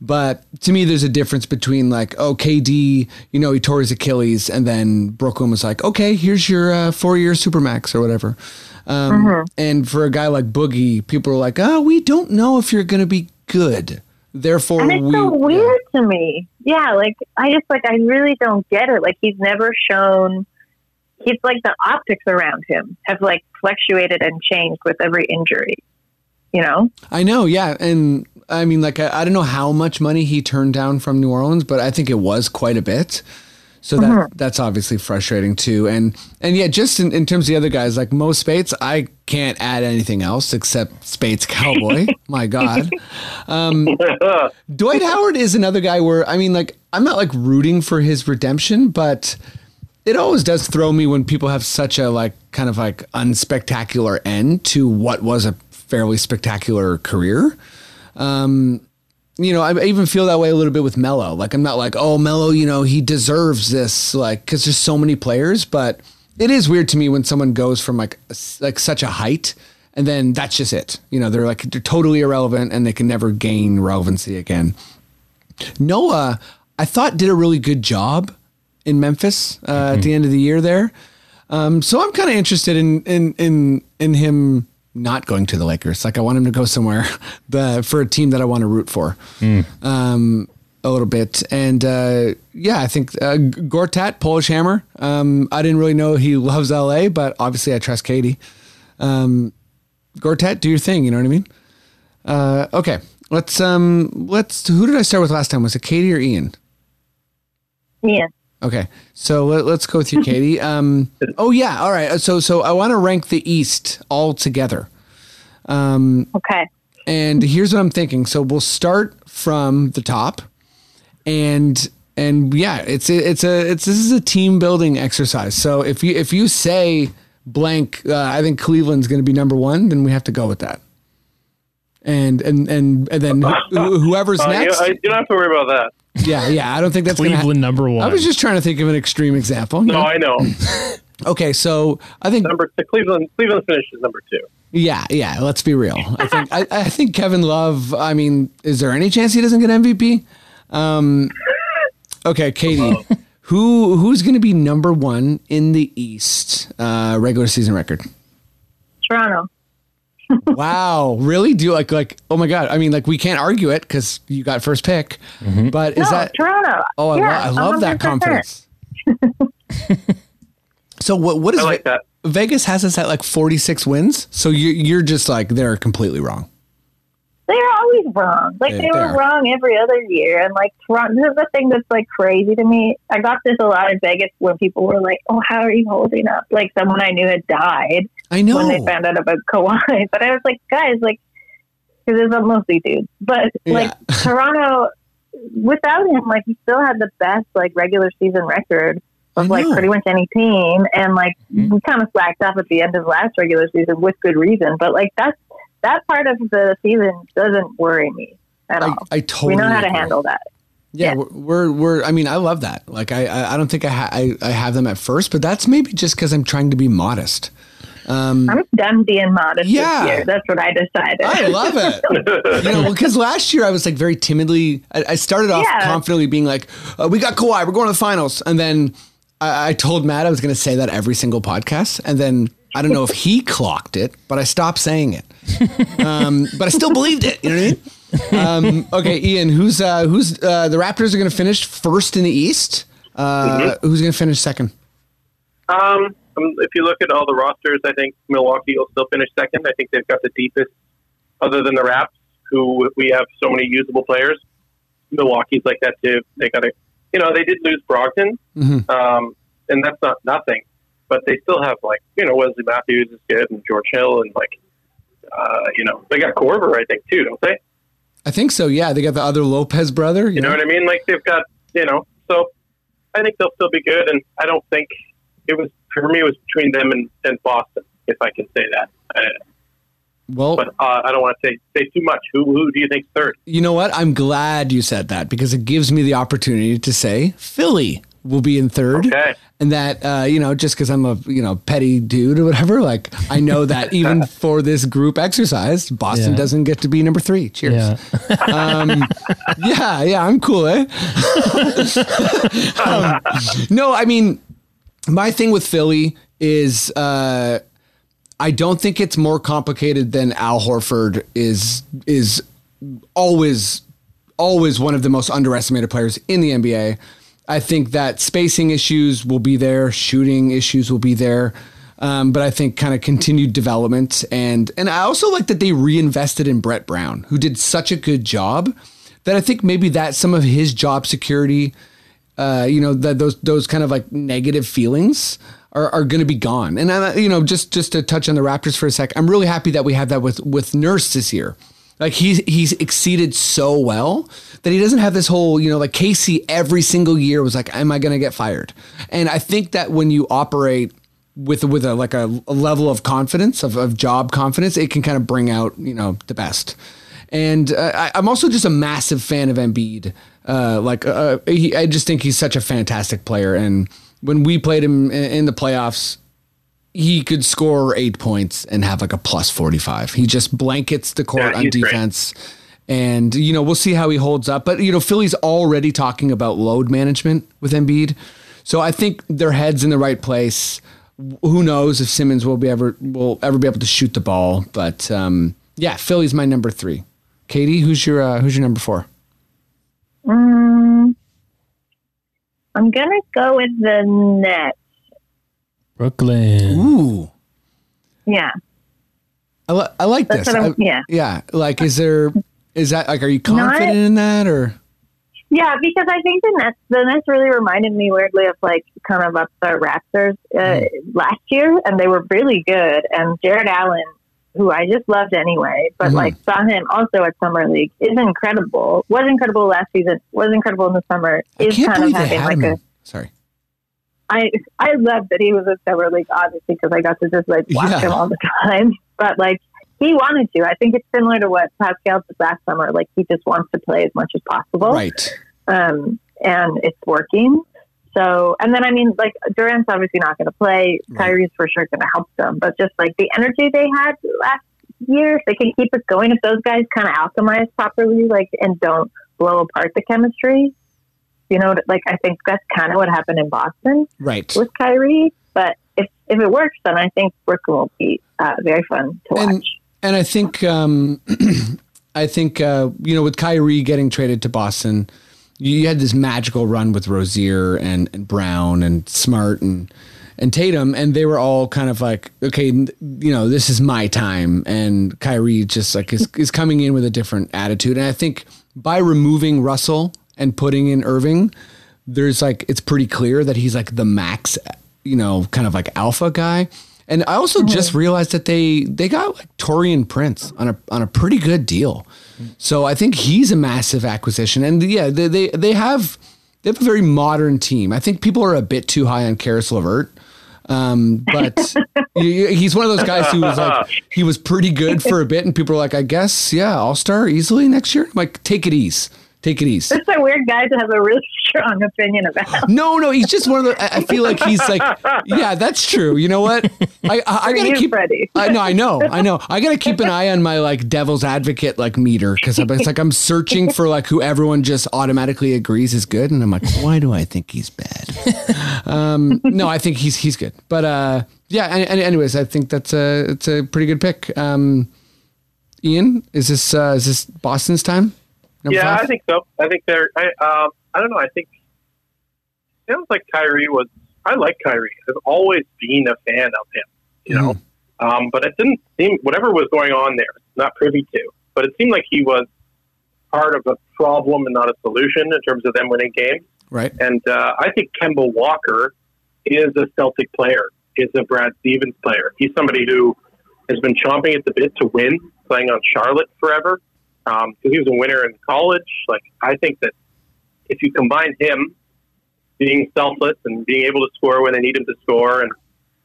[SPEAKER 1] but to me, there's a difference between like oh KD, you know, he tore his Achilles, and then Brooklyn was like, okay, here's your uh, four year supermax or whatever. Um, And for a guy like Boogie, people are like, oh, we don't know if you're going to be good. Therefore,
[SPEAKER 3] And it's
[SPEAKER 1] we
[SPEAKER 3] so weird to me. Yeah, like I just like I really don't get it. Like he's never shown. He's like the optics around him have like fluctuated and changed with every injury. You know,
[SPEAKER 1] I know, yeah, and I mean, like, I, I don't know how much money he turned down from New Orleans, but I think it was quite a bit. So that
[SPEAKER 3] Mhm.
[SPEAKER 1] that's obviously frustrating too. And and yeah, just in, in terms of the other guys, like Mo Speights, I can't add anything else except Speights Cowboy. (laughs) My God. Um, (laughs) Dwight Howard is another guy where I mean, like, I'm not like rooting for his redemption, but it always does throw me when people have such a like kind of like unspectacular end to what was a fairly spectacular career. Um, you know, I even feel that way a little bit with Melo. Like I'm not like, oh, Melo, you know, he deserves this, like, because there's so many players. But it is weird to me when someone goes from like like such a height, and then that's just it. You know, they're like they're totally irrelevant, and they can never gain relevancy again. Noah, I thought did a really good job in Memphis uh, at the end of the year there. Um, so I'm kind of interested in in in in him not going to the Lakers. Like I want him to go somewhere (laughs) the, for a team that I want to root for. Um, a little bit, and uh, yeah, I think uh, Gortat, Polish Hammer. Um, I didn't really know he loves LA, but obviously I trust Katie. Um, Gortat, do your thing. You know what I mean? Uh, okay, let's um, let's. Who did I start with last time? Was it Katie or Ian?
[SPEAKER 3] yeah.
[SPEAKER 1] Okay, so let, let's go with you, Katie. (laughs) Um, oh yeah, all right. So so I want to rank the East all together. Um,
[SPEAKER 3] okay.
[SPEAKER 1] And here's what I'm thinking. So we'll start from the top, and and yeah, it's it's a it's this is a team building exercise. So if you if you say blank, uh, I think Cleveland's going to be number one, then we have to go with that. And and and and then (laughs) who- whoever's
[SPEAKER 4] Uh, you,
[SPEAKER 1] next.
[SPEAKER 4] I, you don't have to worry about that.
[SPEAKER 1] Yeah, yeah. I don't think that's gonna ha-
[SPEAKER 2] Cleveland number one.
[SPEAKER 1] I was just trying to think of an extreme example.
[SPEAKER 4] No,
[SPEAKER 1] know?
[SPEAKER 4] I know. (laughs)
[SPEAKER 1] Okay, so I think
[SPEAKER 4] Number the Cleveland Cleveland finishes number two.
[SPEAKER 1] yeah, yeah. Let's be real. I think I, I think Kevin Love. I mean, is there any chance he doesn't get MVP? Um, okay, Katie, who who's going to be number one in the East uh, regular season record?
[SPEAKER 3] Toronto.
[SPEAKER 1] Wow, really? Do you like like? Oh my god! I mean, like we can't argue it because you got first pick. Mm-hmm. But is
[SPEAKER 3] no,
[SPEAKER 1] that?
[SPEAKER 3] Toronto?
[SPEAKER 1] Oh, I,
[SPEAKER 3] yeah,
[SPEAKER 1] lo- I love that
[SPEAKER 3] 100%.
[SPEAKER 1] confidence. (laughs) so what? What is
[SPEAKER 4] I like that.
[SPEAKER 1] Vegas has us at like forty six wins. So you you're just like they're completely wrong.
[SPEAKER 3] They're always wrong. Like
[SPEAKER 1] They-
[SPEAKER 3] they,
[SPEAKER 1] they
[SPEAKER 3] were
[SPEAKER 1] are.
[SPEAKER 3] wrong every other year. And like Toronto, this is the thing that's like crazy to me. I got this a lot in Vegas when people were like, "Oh, how are you holding up?" Like someone I knew had died
[SPEAKER 1] I know.
[SPEAKER 3] when they found out about Kawhi. (laughs) But I was like, guys, like, because it's mostly dudes. But like
[SPEAKER 1] Yeah.
[SPEAKER 3] Toronto, without him, like he still had the best like regular season record of like pretty much any team. And like mm-hmm. we kind of slacked off at the end of last regular season with good reason. But like that's that part of the season doesn't worry me at
[SPEAKER 1] I,
[SPEAKER 3] all.
[SPEAKER 1] I totally
[SPEAKER 3] we know how to
[SPEAKER 1] agree.
[SPEAKER 3] handle that.
[SPEAKER 1] Yeah,
[SPEAKER 3] Yeah.
[SPEAKER 1] We're, we're we're. I mean, I love that. Like, I I, I don't think I, ha- I I have them at first, but that's maybe just because I'm trying to be modest. Um,
[SPEAKER 3] I'm done being modest
[SPEAKER 1] Yeah.
[SPEAKER 3] this year. That's what I decided.
[SPEAKER 1] I love it. (laughs) you know, because last year I was like very timidly. I, I started off
[SPEAKER 3] Yeah.
[SPEAKER 1] confidently being like, uh, "We got Kawhi, we're going to the finals," and then I, I told Matt I was going to say that every single podcast, and then I don't know if he (laughs) clocked it, but I stopped saying it. Um, but I still believed it. You know what I mean? Um, okay, Ian, who's uh, who's uh, the Raptors are going to finish first in the East? Uh, Who's going to finish second?
[SPEAKER 4] Um, um, if you look at all the rosters, I think Milwaukee will still finish second. I think they've got the deepest, other than the Raps, who we have so many usable players. Milwaukee's like that too. They got a, you know, they did lose Brogdon,
[SPEAKER 1] Mhm.
[SPEAKER 4] um, and that's not nothing. but they still have like you know Wesley Matthews is good and George Hill and like uh, you know they got Korver I think too, don't they?
[SPEAKER 1] I think so. Yeah, they got the other Lopez brother.
[SPEAKER 4] You know what I mean? Like they've got you know so I think they'll still be good, and I don't think it was for me. It was between them and, and Boston, if I can say that. Uh,
[SPEAKER 1] Well,
[SPEAKER 4] but uh, I don't want to say say too much. Who who do you think third?
[SPEAKER 1] you know what? I'm glad you said that because it gives me the opportunity to say Philly will be in third.
[SPEAKER 4] Okay.
[SPEAKER 1] And that, uh, you know, just because I'm a, you know, petty dude or whatever, like I know that (laughs) even for this group exercise, Boston
[SPEAKER 2] Yeah.
[SPEAKER 1] doesn't get to be number three. Cheers.
[SPEAKER 2] Yeah. (laughs)
[SPEAKER 1] Um, yeah, yeah, I'm cool, eh? (laughs) Um, no, I mean, my thing with Philly is uh, I don't think it's more complicated than Al Horford is is always always one of the most underestimated players in the NBA. I think that spacing issues will be there, shooting issues will be there. Um, but I think kind of continued development and and I also like that they reinvested in Brett Brown, who did such a good job that I think maybe that some of his job security, uh, you know, that those those kind of like negative feelings are, are going to be gone. And I, you know, just just to touch on the Raptors for a sec, I'm really happy that we have that with with Nurse this year. Like he's he's exceeded so well that he doesn't have this whole you know like Casey every single year was like, am I going to get fired? And I think that when you operate with with a like a, a level of confidence of, of job confidence, it can kind of bring out you know the best. And uh, I, I'm also just a massive fan of Embiid. Uh, like uh, he, I just think he's such a fantastic player. And when we played him in, the playoffs, he could score eight points and have like a plus 45. He just blankets the court
[SPEAKER 4] Yeah,
[SPEAKER 1] on
[SPEAKER 4] he's great.
[SPEAKER 1] defense. And, you know, we'll see how he holds up. But, you know, Philly's already talking about load management with Embiid. So I think their head's in the right place. Who knows if Simmons will be ever will ever be able to shoot the ball. But um, yeah, Philly's my number three. Katie, who's your uh, who's your number four?
[SPEAKER 3] Mm, I'm gonna go with the Nets.
[SPEAKER 2] Brooklyn.
[SPEAKER 1] Ooh.
[SPEAKER 3] Yeah,
[SPEAKER 1] I, li- I like
[SPEAKER 3] That's
[SPEAKER 1] this.
[SPEAKER 3] I'm- yeah.
[SPEAKER 1] Yeah. Like, is there, is that like, are you
[SPEAKER 3] No, I-
[SPEAKER 1] confident in that or?
[SPEAKER 3] yeah, because I think the Nets, the Nets really reminded me weirdly of like kind of upstart Raptors uh, last year, and they were really good. And Jarrett Allen, who I just loved anyway, but
[SPEAKER 1] Mhm.
[SPEAKER 3] like saw him also at summer league, is incredible. Was incredible last season. Was incredible in the summer.
[SPEAKER 1] I
[SPEAKER 3] Is
[SPEAKER 1] can't
[SPEAKER 3] kind of having like
[SPEAKER 1] him.
[SPEAKER 3] a
[SPEAKER 1] Sorry.
[SPEAKER 3] I I love that he was at Summer League, obviously, because I got to just like watch
[SPEAKER 1] Yeah.
[SPEAKER 3] him all the (laughs) time. But like he wanted to. I think it's similar to what Pascal did last summer. Like he just wants to play as much as possible,
[SPEAKER 1] Right.
[SPEAKER 3] um, and it's working. So, and then I mean, like Durant's obviously not going to play.
[SPEAKER 1] Right.
[SPEAKER 3] Kyrie's for sure going to help them, but just like the energy they had last year, if they can keep it going. If those guys kind of alchemize properly, like and don't blow apart the chemistry. You know, like I think that's kind of what happened in Boston
[SPEAKER 1] Right.
[SPEAKER 3] with Kyrie. But if, if it works, then I think Brooklyn will be uh, very fun to
[SPEAKER 1] And-
[SPEAKER 3] watch.
[SPEAKER 1] And I think, um, (clears throat) I think, uh, you know, with Kyrie getting traded to Boston, you had this magical run with Rozier and, and Brown and Smart and, and Tatum, and they were all kind of like, okay, you know, this is my time. And Kyrie just like is, is coming in with a different attitude. And I think by removing Russell and putting in Irving, there's like, it's pretty clear that he's like the max, you know, kind of like alpha guy. And I also just realized that they they got like Taurean Prince on a on a pretty good deal. So I think he's a massive acquisition. And yeah, they they, they have they have a very modern team. I think people are a bit too high on Caris LeVert. Um, but (laughs) he's one of those guys who was like (laughs) he was pretty good for a bit, and people are like, I guess, yeah, I'll star easily next year. I'm like, take it easy. Take it easy.
[SPEAKER 3] It's a weird guy to have a really (laughs) strong opinion about.
[SPEAKER 1] No, no, he's just one of the. I feel like he's like, (laughs) yeah, that's true. You know what? I I, I gotta
[SPEAKER 3] you,
[SPEAKER 1] keep.
[SPEAKER 3] Freddie.
[SPEAKER 1] I know, I know, I know. I gotta keep an eye on my like devil's advocate like meter because it's like I'm searching for like who everyone just automatically agrees is good, and I'm like, why do I think he's bad? um, no, I think he's he's good, but uh, yeah. And, and anyways, I think that's a it's a pretty good pick. Um, Ian, is this uh, is this Boston's time? Number
[SPEAKER 4] yeah,
[SPEAKER 1] five?
[SPEAKER 4] I think so. I think they're. I um, I don't know. I think it sounds like Kyrie was. I like Kyrie. I've always been a fan of him. You know,
[SPEAKER 1] Mm-hmm.
[SPEAKER 4] um, but it didn't seem whatever was going on there. Not privy to, but it seemed like he was part of a problem and not a solution in terms of them winning games.
[SPEAKER 1] right.
[SPEAKER 4] And uh, I think Kemba Walker is a Celtic player. is a Brad Stevens player. He's somebody who has been chomping at the bit to win, playing on Charlotte forever. Because he was a winner in college. Like I think that if you combine him being selfless and being able to score when they need him to score, and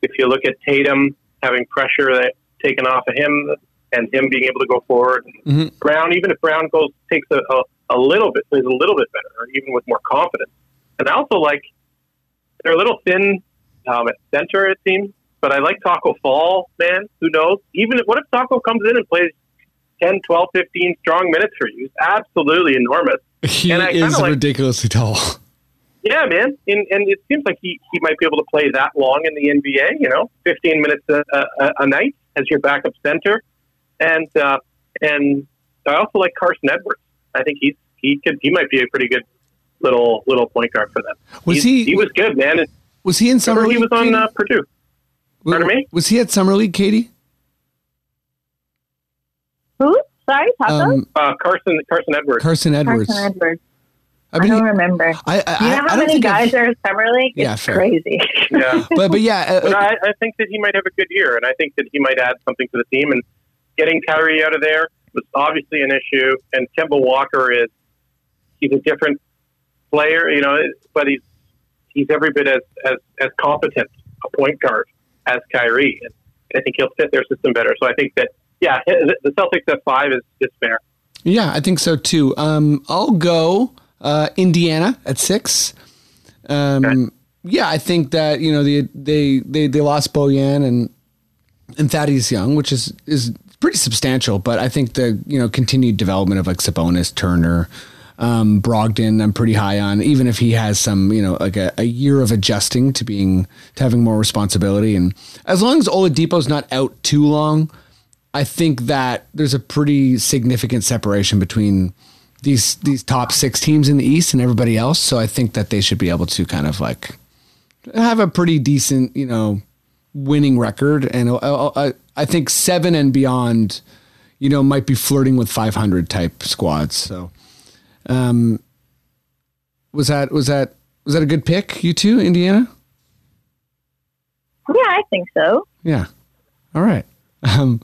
[SPEAKER 4] if you look at Tatum having pressure that taken off of him and him being able to go forward,
[SPEAKER 1] Mhm.
[SPEAKER 4] Brown, even if Brown goes takes a, a, a little bit, plays a little bit better, or even with more confidence. And I also like they're a little thin um, at center, it seems. But I like Tacko Fall, man. Who knows? Even if, what if Tacko comes in and plays 10, 12, 15 strong minutes for you? He's absolutely enormous. (laughs)
[SPEAKER 1] He
[SPEAKER 4] And I
[SPEAKER 1] is
[SPEAKER 4] like-
[SPEAKER 1] ridiculously tall. (laughs)
[SPEAKER 4] Yeah, man. And, and it seems like he, he might be able to play that long in the NBA, you know, 15 minutes a, a, a night as your backup center. And, uh, and I also like Carson Edwards. I think he's, he could, he might be a pretty good little, little point guard for them.
[SPEAKER 1] Was
[SPEAKER 4] He's-
[SPEAKER 1] he-
[SPEAKER 4] he was good, man. And
[SPEAKER 1] Was he in summer league?
[SPEAKER 4] he was on uh, Purdue. Pardon me?
[SPEAKER 1] Was he at summer league, Katie?
[SPEAKER 3] Who? Sorry, Tacko?
[SPEAKER 1] Um,
[SPEAKER 4] Uh, Carson, Carson Edwards.
[SPEAKER 1] Carson Edwards.
[SPEAKER 3] Carson Edwards.
[SPEAKER 1] I
[SPEAKER 3] I, don't remember.
[SPEAKER 1] I, I,
[SPEAKER 3] you know
[SPEAKER 1] I
[SPEAKER 3] how
[SPEAKER 1] don't
[SPEAKER 3] many
[SPEAKER 1] think I've-
[SPEAKER 3] guys are in summer league?
[SPEAKER 1] Yeah,
[SPEAKER 3] it's
[SPEAKER 1] fair.
[SPEAKER 3] crazy.
[SPEAKER 4] Yeah. (laughs)
[SPEAKER 1] But but yeah, uh,
[SPEAKER 4] But I, I think that he might have a good year, and I think that he might add something to the team. And getting Kyrie out of there was obviously an issue. And Kemba Walker is he's a different player, you know, but he's he's every bit as as, as competent a point guard as Kyrie. And I think he'll fit their system better. So I think that yeah, the Celtics at five is, is fair.
[SPEAKER 1] yeah, I think so too. Um, I'll go uh, Indiana at six. Um, Yeah, I think that you know the, they they they lost Bojan and and Thaddeus Young, which is is pretty substantial. But I think the you know continued development of like Sabonis, Turner, um, Brogdon, I'm pretty high on. Even if he has some you know like a, a year of adjusting to being to having more responsibility, and as long as Oladipo's not out too long, I think that there's a pretty significant separation between these these top six teams in the East and everybody else. So I think that they should be able to kind of like have a pretty decent, you know, winning record. And I, I, I think seven and beyond, you know, might be flirting with 500 type squads. So, um, was that was that was that a good pick? You two, Indiana?
[SPEAKER 3] yeah, I think so.
[SPEAKER 1] Yeah. All right. Um,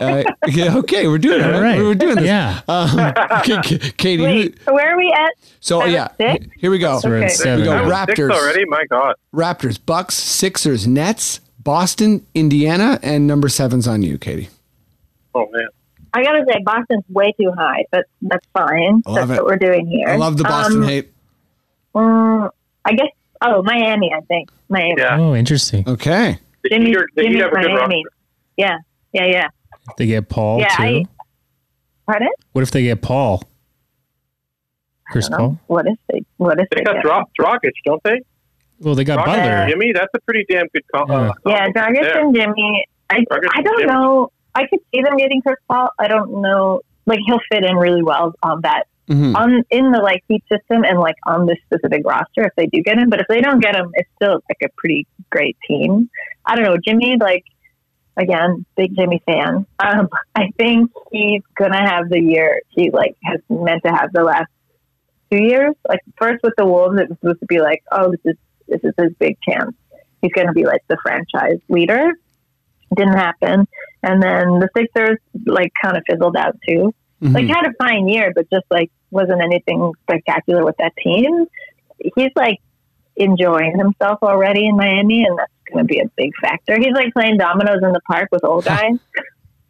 [SPEAKER 1] uh, (laughs) yeah, okay, we're doing it.
[SPEAKER 2] All
[SPEAKER 1] Right?
[SPEAKER 2] right.
[SPEAKER 1] We're doing this.
[SPEAKER 2] Yeah.
[SPEAKER 1] Um, (laughs) K- K- Katie,
[SPEAKER 3] Wait, so where are we at?
[SPEAKER 1] so
[SPEAKER 3] seven,
[SPEAKER 1] yeah,
[SPEAKER 3] six?
[SPEAKER 1] here we go.
[SPEAKER 2] we're at
[SPEAKER 3] Okay.
[SPEAKER 2] seven.
[SPEAKER 1] we go. Raptors.
[SPEAKER 4] six already. My God.
[SPEAKER 1] Raptors, Bucks, Sixers, Nets, Boston, Indiana, and number seven's on you, Katie.
[SPEAKER 4] Oh man.
[SPEAKER 3] I gotta say, Boston's way too high, but that's fine.
[SPEAKER 1] I love
[SPEAKER 3] that's
[SPEAKER 1] it.
[SPEAKER 3] what we're doing here.
[SPEAKER 1] I love the Boston
[SPEAKER 3] Um,
[SPEAKER 1] hate.
[SPEAKER 3] mm, I guess. Oh, Miami. I think Miami.
[SPEAKER 4] Yeah.
[SPEAKER 2] Oh, interesting.
[SPEAKER 1] Okay.
[SPEAKER 4] The
[SPEAKER 3] Jimmy,
[SPEAKER 4] Heat are- the Heat
[SPEAKER 3] Jimmy
[SPEAKER 4] have a good
[SPEAKER 3] Miami.
[SPEAKER 4] roster.
[SPEAKER 3] Yeah, yeah, yeah.
[SPEAKER 2] They get Paul
[SPEAKER 3] Yeah,
[SPEAKER 2] too.
[SPEAKER 3] I- Pardon?
[SPEAKER 2] what if they get Paul? Chris Paul.
[SPEAKER 3] What if they? What if
[SPEAKER 4] They
[SPEAKER 3] they?
[SPEAKER 4] got
[SPEAKER 3] get-
[SPEAKER 4] Dro- Dragic, don't they?
[SPEAKER 2] Well, they got
[SPEAKER 4] Dragic
[SPEAKER 2] Butler.
[SPEAKER 4] and Jimmy, that's a pretty damn good call.
[SPEAKER 2] Yeah.
[SPEAKER 4] Uh,
[SPEAKER 3] Yeah,
[SPEAKER 4] combo
[SPEAKER 3] Dragic
[SPEAKER 4] there.
[SPEAKER 3] and Jimmy. I,
[SPEAKER 4] Dragic
[SPEAKER 3] I don't
[SPEAKER 4] Jimmy.
[SPEAKER 3] know. I could see them getting Chris Paul. I don't know. Like he'll fit in really well on that
[SPEAKER 1] Mhm.
[SPEAKER 3] on in the like heat system and like on this specific roster if they do get him. But if they don't get him, it's still like a pretty great team. I don't know. Jimmy, like again, big Jimmy fan. Um, (laughs) I think he's gonna have the year he like has meant to have the last two years. Like first with the Wolves, it was supposed to be like, oh, this is this is his big chance. He's gonna be like the franchise leader. Didn't happen, and then the Sixers like kind of fizzled out too
[SPEAKER 1] Mhm.
[SPEAKER 3] like had a fine year, but just like wasn't anything spectacular with that team. He's like enjoying himself already in Miami, and that's going to be a big factor. He's like playing dominoes in the park with old (laughs) guys.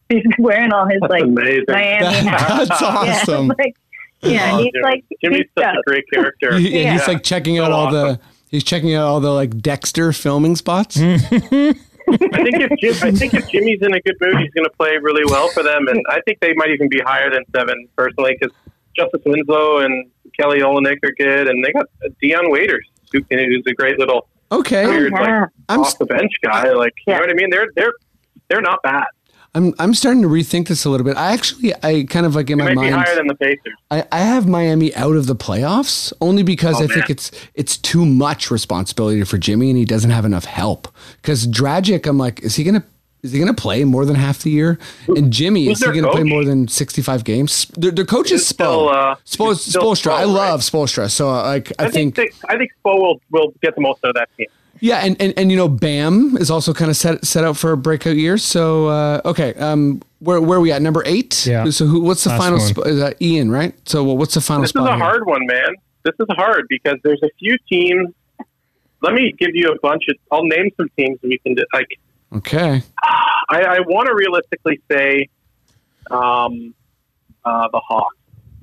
[SPEAKER 3] he's wearing all his
[SPEAKER 4] That's
[SPEAKER 3] like
[SPEAKER 4] amazing.
[SPEAKER 3] Miami
[SPEAKER 1] That- (laughs)
[SPEAKER 3] hats.
[SPEAKER 1] that's
[SPEAKER 3] Yeah,
[SPEAKER 1] awesome.
[SPEAKER 3] like, yeah,
[SPEAKER 4] Oh,
[SPEAKER 3] he's
[SPEAKER 4] Jimmy.
[SPEAKER 3] like
[SPEAKER 4] Jimmy's
[SPEAKER 3] he's
[SPEAKER 4] such a great character. (laughs)
[SPEAKER 1] He- yeah, he's like checking
[SPEAKER 4] So
[SPEAKER 1] out all
[SPEAKER 4] awesome.
[SPEAKER 1] the he's checking out all the like Dexter filming spots.
[SPEAKER 4] I think if Jim, I think if Jimmy's in a good mood, he's going to play really well for them, and I think they might even be higher than seven personally because Justice Winslow and Kelly Olynyk are good, and they got Dion Waiters, who, who's a great little
[SPEAKER 1] Okay.
[SPEAKER 4] weird
[SPEAKER 3] yeah.
[SPEAKER 4] like
[SPEAKER 1] I'm
[SPEAKER 4] off the bench guy. Like you know what I mean? They're they're they're not bad.
[SPEAKER 1] I'm I'm starting to rethink this a little bit. I actually I kind of like in
[SPEAKER 4] They
[SPEAKER 1] my mind
[SPEAKER 4] higher than the Pacers.
[SPEAKER 1] I, I have Miami out of the playoffs only because
[SPEAKER 4] Oh,
[SPEAKER 1] I think it's it's too much responsibility for Jimmy and he doesn't have enough help. Because Dragic, I'm like, is he gonna is he gonna play more than half the year? And Jimmy,
[SPEAKER 4] Who's
[SPEAKER 1] is he gonna play more than 65 games? Their, their coach is
[SPEAKER 4] It's still,
[SPEAKER 1] Spo.
[SPEAKER 4] uh,
[SPEAKER 1] Spo
[SPEAKER 4] it's still
[SPEAKER 1] Spoelstra. I
[SPEAKER 4] Spo,
[SPEAKER 1] love Spoelstra. So uh, like I,
[SPEAKER 4] I think
[SPEAKER 1] think,
[SPEAKER 4] they, I think Spo will will get the most out of that team.
[SPEAKER 1] Yeah, and, and and you know, Bam is also kind of set set out for a breakout year. So uh, okay, um, where where are we at? Number eight.
[SPEAKER 2] Yeah.
[SPEAKER 1] So who? What's the
[SPEAKER 2] Last
[SPEAKER 1] final? Sp- is that Ian? Right. So well, what's the final
[SPEAKER 4] This is a
[SPEAKER 1] here?
[SPEAKER 4] hard one, man. This is hard because there's a few teams. Let me give you a bunch of. I'll name some teams we can do- like.
[SPEAKER 1] Okay.
[SPEAKER 4] I, I want to realistically say, um, uh, the Hawks.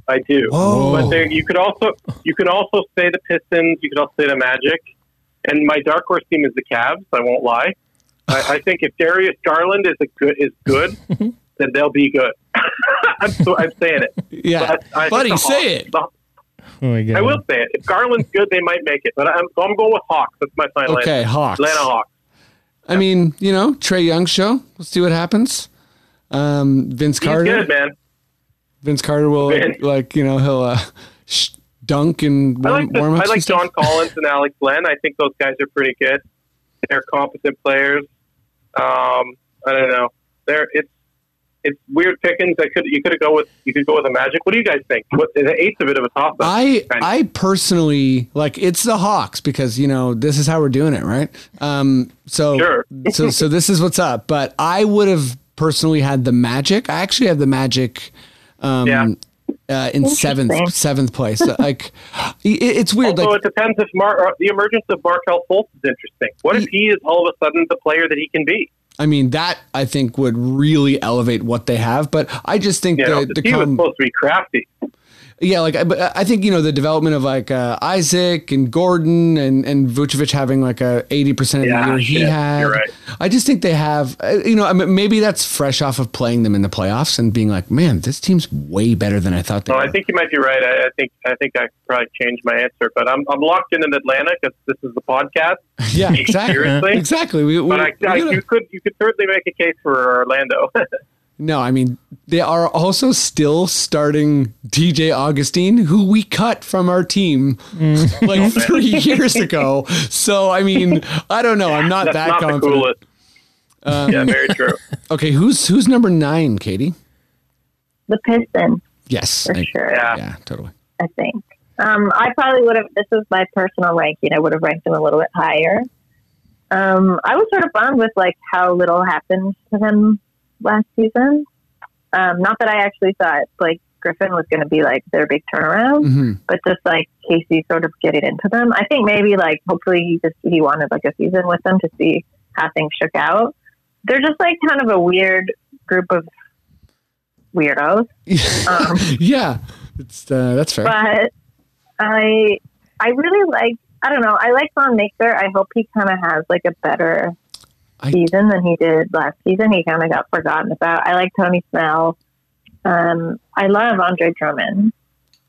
[SPEAKER 4] I do,
[SPEAKER 1] Whoa.
[SPEAKER 4] but there, you could also you can also say the Pistons. You could also say the Magic, and my dark horse team is the Cavs. I won't lie. I, I think if Darius Garland is a good is good, (laughs) then they'll be good. (laughs) I'm, so, I'm saying it.
[SPEAKER 1] Yeah,
[SPEAKER 4] But I think
[SPEAKER 1] buddy, say it.
[SPEAKER 4] the-
[SPEAKER 2] Oh my God.
[SPEAKER 4] I will say it. If Garland's good, they might make it. But I'm, I'm going with Hawks. That's my final
[SPEAKER 1] Okay,
[SPEAKER 4] answer.
[SPEAKER 1] Hawks.
[SPEAKER 4] Atlanta Hawks.
[SPEAKER 1] I mean, you know, Trae Young show. Let's see what happens. Um, Vince
[SPEAKER 4] He's
[SPEAKER 1] Carter.
[SPEAKER 4] good, man.
[SPEAKER 1] Vince Carter will like, like you know he'll uh, sh- dunk and
[SPEAKER 4] I
[SPEAKER 1] warm,
[SPEAKER 4] like, the,
[SPEAKER 1] warm.
[SPEAKER 4] I like. John Collins and Alex Len. I think those guys are pretty good. They're competent players. Um, I don't know. They're it's it's weird pickings. I could you could go with you could go with a Magic. What do you guys think? What the eight's a bit of a toss up.
[SPEAKER 1] I I personally like it's the Hawks because you know this is how we're doing it, right? Um, so
[SPEAKER 4] Sure. (laughs)
[SPEAKER 1] so so this is what's up. But I would have personally had the Magic. I actually have the Magic. Um,
[SPEAKER 4] Yeah.
[SPEAKER 1] Uh, in seventh seventh place, like (laughs) it, it's weird.
[SPEAKER 4] Also,
[SPEAKER 1] Like
[SPEAKER 4] it depends if Mar- uh, the emergence of Markelle Fultz is interesting. What if he is all of a sudden the player that he can be?
[SPEAKER 1] I mean, that I think would really elevate what they have. But I just think
[SPEAKER 4] know,
[SPEAKER 1] the,
[SPEAKER 4] the
[SPEAKER 1] the
[SPEAKER 4] team was
[SPEAKER 1] com-
[SPEAKER 4] supposed to be crafty.
[SPEAKER 1] Yeah, like I- but I think you know the development of like uh, Isaac and Gordon and and Vucevic having like a eighty percent of
[SPEAKER 4] Yeah,
[SPEAKER 1] the year he had.
[SPEAKER 4] right.
[SPEAKER 1] I just think they have uh, you know I mean, maybe that's fresh off of playing them in the playoffs and being like, man, this team's way better than I thought they
[SPEAKER 4] No,
[SPEAKER 1] were.
[SPEAKER 4] I think you might be right. I, I think I think I probably change my answer, but I'm I'm locked in in Atlanta because this is the podcast. (laughs)
[SPEAKER 1] yeah, exactly,
[SPEAKER 4] Seriously?
[SPEAKER 1] exactly. We, we,
[SPEAKER 4] But I, I, you could you could certainly make a case for Orlando. (laughs)
[SPEAKER 1] no, I mean they are also still starting DJ Augustin, who we cut from our team
[SPEAKER 4] Mm.
[SPEAKER 1] like (laughs) three years ago. So I mean, I don't know. I'm not
[SPEAKER 4] That's
[SPEAKER 1] that
[SPEAKER 4] not the
[SPEAKER 1] confident.
[SPEAKER 4] coolest. yeah, very true. (laughs)
[SPEAKER 1] Okay, who's who's number nine, Katie?
[SPEAKER 3] The Pistons,
[SPEAKER 1] Yes,
[SPEAKER 3] for
[SPEAKER 1] I-
[SPEAKER 3] sure.
[SPEAKER 4] Yeah.
[SPEAKER 1] yeah, totally.
[SPEAKER 3] I think. Um, I probably would have. This is my personal ranking. I would have ranked them a little bit higher. Um, I was sort of bummed with like how little happened to them last season. Um, not that I actually thought like Griffin was going to be like their big turnaround,
[SPEAKER 1] hmm
[SPEAKER 3] but just like Casey sort of getting into them. I think maybe like hopefully he just he wanted like a season with them to see how things shook out. They're just like kind of a weird group of weirdos. (laughs) Um,
[SPEAKER 1] yeah, it's uh, that's fair.
[SPEAKER 3] but I I really like I don't know I like Thon Maker. I hope he kind of has like a better
[SPEAKER 1] I-
[SPEAKER 3] season than he did last season. He kind of got forgotten about. I like Tony Snell. Um, I love Andre Drummond.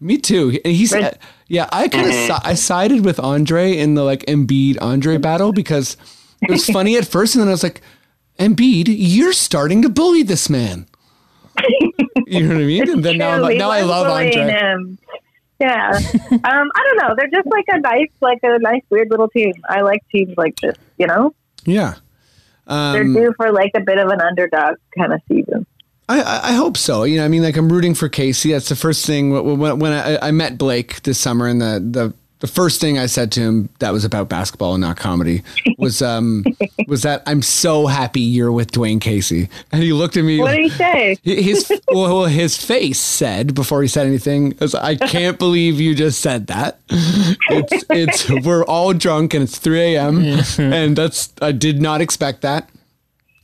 [SPEAKER 1] Me too. He- He's
[SPEAKER 3] Right.
[SPEAKER 1] yeah. I kind of I sided with Andre in the like Embiid Andre battle because it was funny at first, and then I was like, Embiid, you're starting to bully this man. (laughs) You know what I mean? And then now, I'm like, now I love
[SPEAKER 3] bullying
[SPEAKER 1] Andre.
[SPEAKER 3] Him. Yeah. (laughs) um, I don't know. They're just like a nice, like a nice, weird little team. I like teams like this. You know,
[SPEAKER 1] Yeah.
[SPEAKER 3] They're
[SPEAKER 1] Um,
[SPEAKER 3] due for like a bit of an underdog kind of season.
[SPEAKER 1] I, I hope so. You know, I mean, like I'm rooting for Casey. That's the first thing when, when, I, I met Blake this summer, and the, the the first thing I said to him that was about basketball and not comedy was um (laughs) was that I'm so happy you're with Dwane Casey, and he looked at me.
[SPEAKER 3] What did he say? (laughs)
[SPEAKER 1] His well, his face said before he said anything, was, "I can't (laughs) believe you just said that." It's it's we're all drunk and it's 3 a.m. and that's I did not expect that.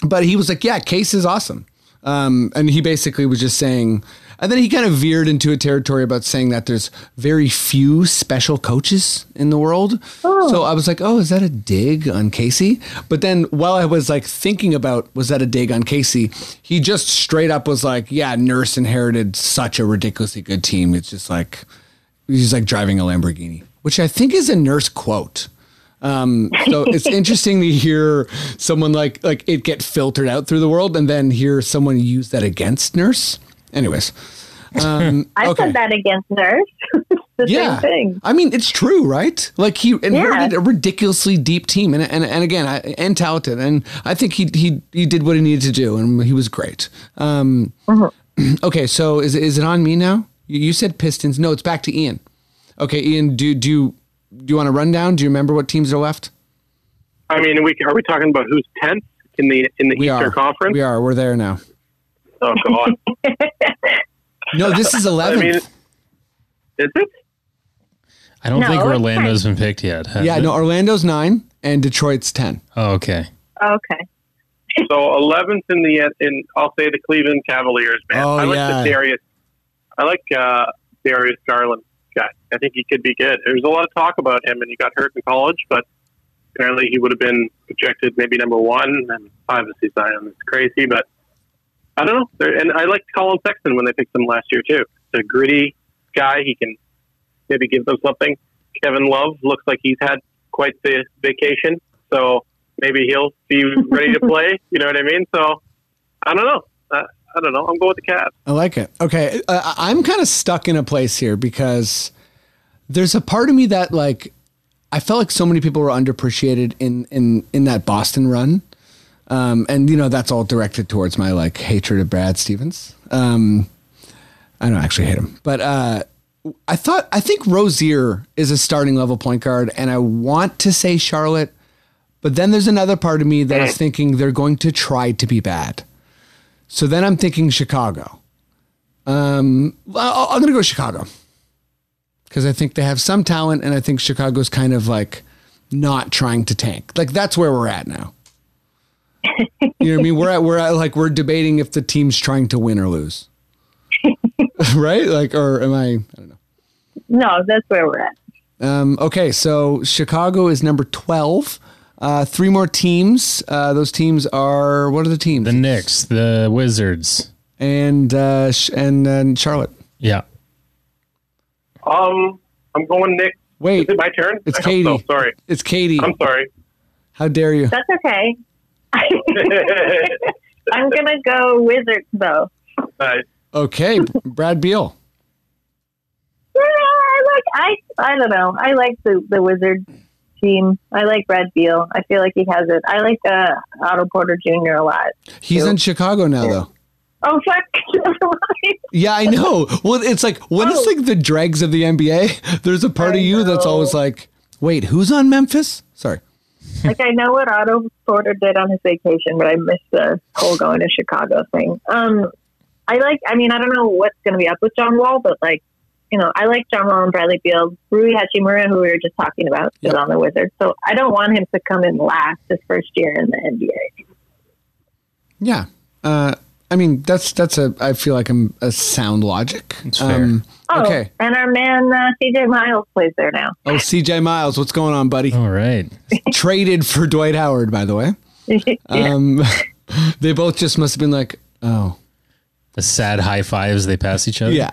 [SPEAKER 1] But he was like, "Yeah, Case is awesome," um, and he basically was just saying. And then he kind of veered into a territory about saying that there's very few special coaches in the world. So I was like, oh, is that a dig on Casey? But then while I was like thinking about, was that a dig on Casey? He just straight up was like, yeah, Nurse inherited such a ridiculously good team. It's just like, he's like driving a Lamborghini, which I think is a Nurse quote. Um, so (laughs) it's interesting to hear someone like like it get filtered out through the world, and then hear someone use that against Nurse. Anyways, (laughs) um,
[SPEAKER 3] I
[SPEAKER 1] okay.
[SPEAKER 3] said that against Nurse. (laughs) the
[SPEAKER 1] yeah,
[SPEAKER 3] same thing.
[SPEAKER 1] I mean it's true, right? Like he inherited a ridiculously deep team, and and, and again, I, and talented, and I think he he he did what he needed to do, and he was great. Um, (clears throat) okay, so is is it on me now? You, you said Pistons. No, it's back to Ian. Okay, Ian, do do you do you want to run down? Do you remember what teams are left?
[SPEAKER 4] I mean, we are we talking about who's tenth in the in the
[SPEAKER 1] We
[SPEAKER 4] Eastern
[SPEAKER 1] are.
[SPEAKER 4] Conference?
[SPEAKER 1] We are. We're there now.
[SPEAKER 4] Oh God, (laughs)
[SPEAKER 1] No, this is
[SPEAKER 4] I
[SPEAKER 1] 11th.
[SPEAKER 4] mean, is it?
[SPEAKER 2] I don't
[SPEAKER 3] No,
[SPEAKER 2] think Orlando's been picked yet.
[SPEAKER 1] yeah,
[SPEAKER 2] it?
[SPEAKER 1] no, Orlando's 9 and Detroit's 10.
[SPEAKER 2] Oh, okay.
[SPEAKER 3] Okay.
[SPEAKER 4] So eleventh in the in I'll say the Cleveland Cavaliers, man.
[SPEAKER 1] Oh,
[SPEAKER 4] I like
[SPEAKER 1] yeah.
[SPEAKER 4] the Darius. I like uh, Darius Garland guy. I think he could be good. There was a lot of talk about him, and he got hurt in college, but apparently he would have been projected maybe number one. And obviously Zion is crazy, but I don't know. There- And I liked Collin Sexton when they picked him last year too. He's a gritty guy. He can maybe give them something. Kevin Love looks like he's had quite the vacation, so maybe he'll be ready to (laughs) play. You know what I mean? So I don't know. Uh, I don't know. I'm going with the Cavs.
[SPEAKER 1] I like it. Okay. Uh, I'm kind of stuck in a place here because there's a part of me that like I felt like so many people were underappreciated in in in that Boston run. Um, and you know that's all directed towards my like hatred of Brad Stevens. Um, I don't actually hate him, but uh, I thought I think Rozier is a starting level point guard, and I want to say Charlotte, but then there's another part of me that is thinking they're going to try to be bad. So then I'm thinking Chicago. Um, I'm going to go Chicago because I think they have some talent, and I think Chicago's kind of like not trying to tank. Like that's where we're at now. You know what I mean? We're at we're at like we're debating if the team's trying to win or lose, (laughs) right? Like, or am I? I don't know.
[SPEAKER 3] No, that's where we're at.
[SPEAKER 1] Um, okay, so Chicago is number twelve. Uh, three more teams. Uh, those teams are what are the teams?
[SPEAKER 2] The Knicks, the Wizards.
[SPEAKER 1] and uh, sh- and then Charlotte.
[SPEAKER 2] Yeah.
[SPEAKER 4] Um, I'm going Nick.
[SPEAKER 1] Wait,
[SPEAKER 4] Is it my turn?
[SPEAKER 1] it's
[SPEAKER 4] I hope
[SPEAKER 1] Katie.
[SPEAKER 4] so. Sorry.
[SPEAKER 1] It's Katie.
[SPEAKER 4] I'm sorry.
[SPEAKER 1] How dare you?
[SPEAKER 3] That's okay. (laughs) I'm gonna go Wizards though.
[SPEAKER 4] Nice.
[SPEAKER 1] Okay, Brad Beal.
[SPEAKER 3] Yeah, I like I I don't know. I like the the Wizards team. I like Brad Beal. I feel like he has it. I like uh, Otto Porter Jr. a lot.
[SPEAKER 1] He's
[SPEAKER 3] too.
[SPEAKER 1] in Chicago now, though.
[SPEAKER 3] Oh fuck! (laughs)
[SPEAKER 1] Yeah, I know. Well, it's like when it's
[SPEAKER 3] Oh.
[SPEAKER 1] like the dregs of the NBA. (laughs) There's a part
[SPEAKER 3] I
[SPEAKER 1] of you that's always like, "Wait, who's on Memphis?" Sorry.
[SPEAKER 3] Like I know what Otto Porter did on his vacation, but I missed the whole going to Chicago thing. Um, I like. I mean, I don't know what's going to be up with John Wall, but like, you know, I like John Wall and Bradley Beal. Rui Hachimura, who we were just talking about, is
[SPEAKER 1] Yep.
[SPEAKER 3] on the Wizards, so I don't want him to come in last his first year in the NBA.
[SPEAKER 1] Yeah. Uh, I mean, that's that's a. I feel like I'm a sound logic.
[SPEAKER 2] It's fair.
[SPEAKER 3] Oh,
[SPEAKER 1] Okay.
[SPEAKER 3] and our man uh, CJ Miles plays there now.
[SPEAKER 1] Oh, C.J. Miles, what's going on, buddy?
[SPEAKER 2] All right. (laughs)
[SPEAKER 1] Traded for Dwight Howard, by the way. (laughs) Um, (laughs) they both just must have been like, "Oh,
[SPEAKER 2] The sad high fives they pass each other.
[SPEAKER 1] yeah."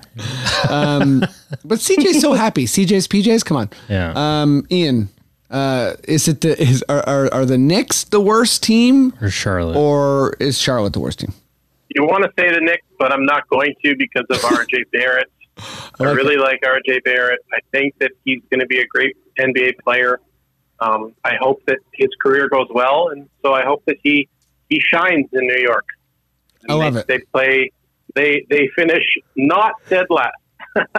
[SPEAKER 1] Um, but CJ's so happy. CJ's PJs. Come on.
[SPEAKER 2] Yeah.
[SPEAKER 1] Um, Ian, uh, is it the is are, are are the Knicks the worst team,
[SPEAKER 2] or Charlotte.
[SPEAKER 1] or is Charlotte the worst team?
[SPEAKER 4] You want to say the Knicks, but I'm not going to because of RJ (laughs) Barrett. I
[SPEAKER 1] like
[SPEAKER 4] really like RJ Barrett. I think that he's going to be a great NBA player. Um, I hope that his career goes well, and so I hope that he he shines in New York. And
[SPEAKER 1] I love
[SPEAKER 4] they,
[SPEAKER 1] it.
[SPEAKER 4] They play. They they finish not dead last.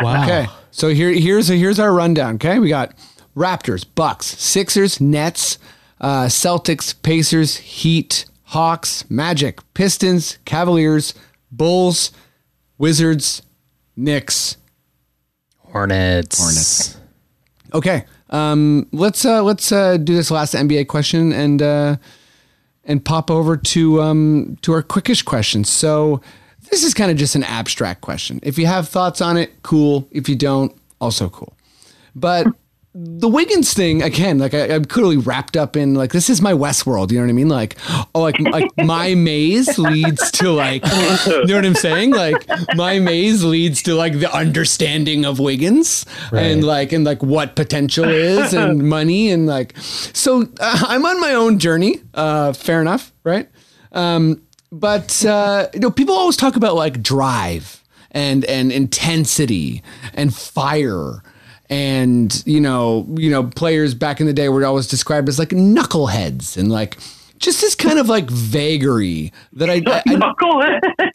[SPEAKER 2] wow. (laughs)
[SPEAKER 1] Okay, so here here's here's our rundown. Okay, we got Raptors, Bucks, Sixers, Nets, uh, Celtics, Pacers, Heat, Hawks, Magic, Pistons, Cavaliers, Bulls, Wizards, Knicks.
[SPEAKER 2] Hornets.
[SPEAKER 1] Hornets. Okay, um, let's uh, let's uh, do this last NBA question and uh, and pop over to um, to our quickish question. So this is kind of just an abstract question. If you have thoughts on it, cool. If you don't, also cool. But the Wiggins thing again, like I, I'm clearly wrapped up in like this is my Westworld. You know what I mean? Like oh, like like my (laughs) maze leads to like you know what I'm saying? Like my maze leads to like the understanding of Wiggins and like and like what potential is and (laughs) money and like so uh, I'm on my own journey. Uh, fair enough, right? Um, but uh, you know, people always talk about like drive and and intensity and fire and you know you know players back in the day were always described as like knuckleheads and like just this kind of like vagary that I, I,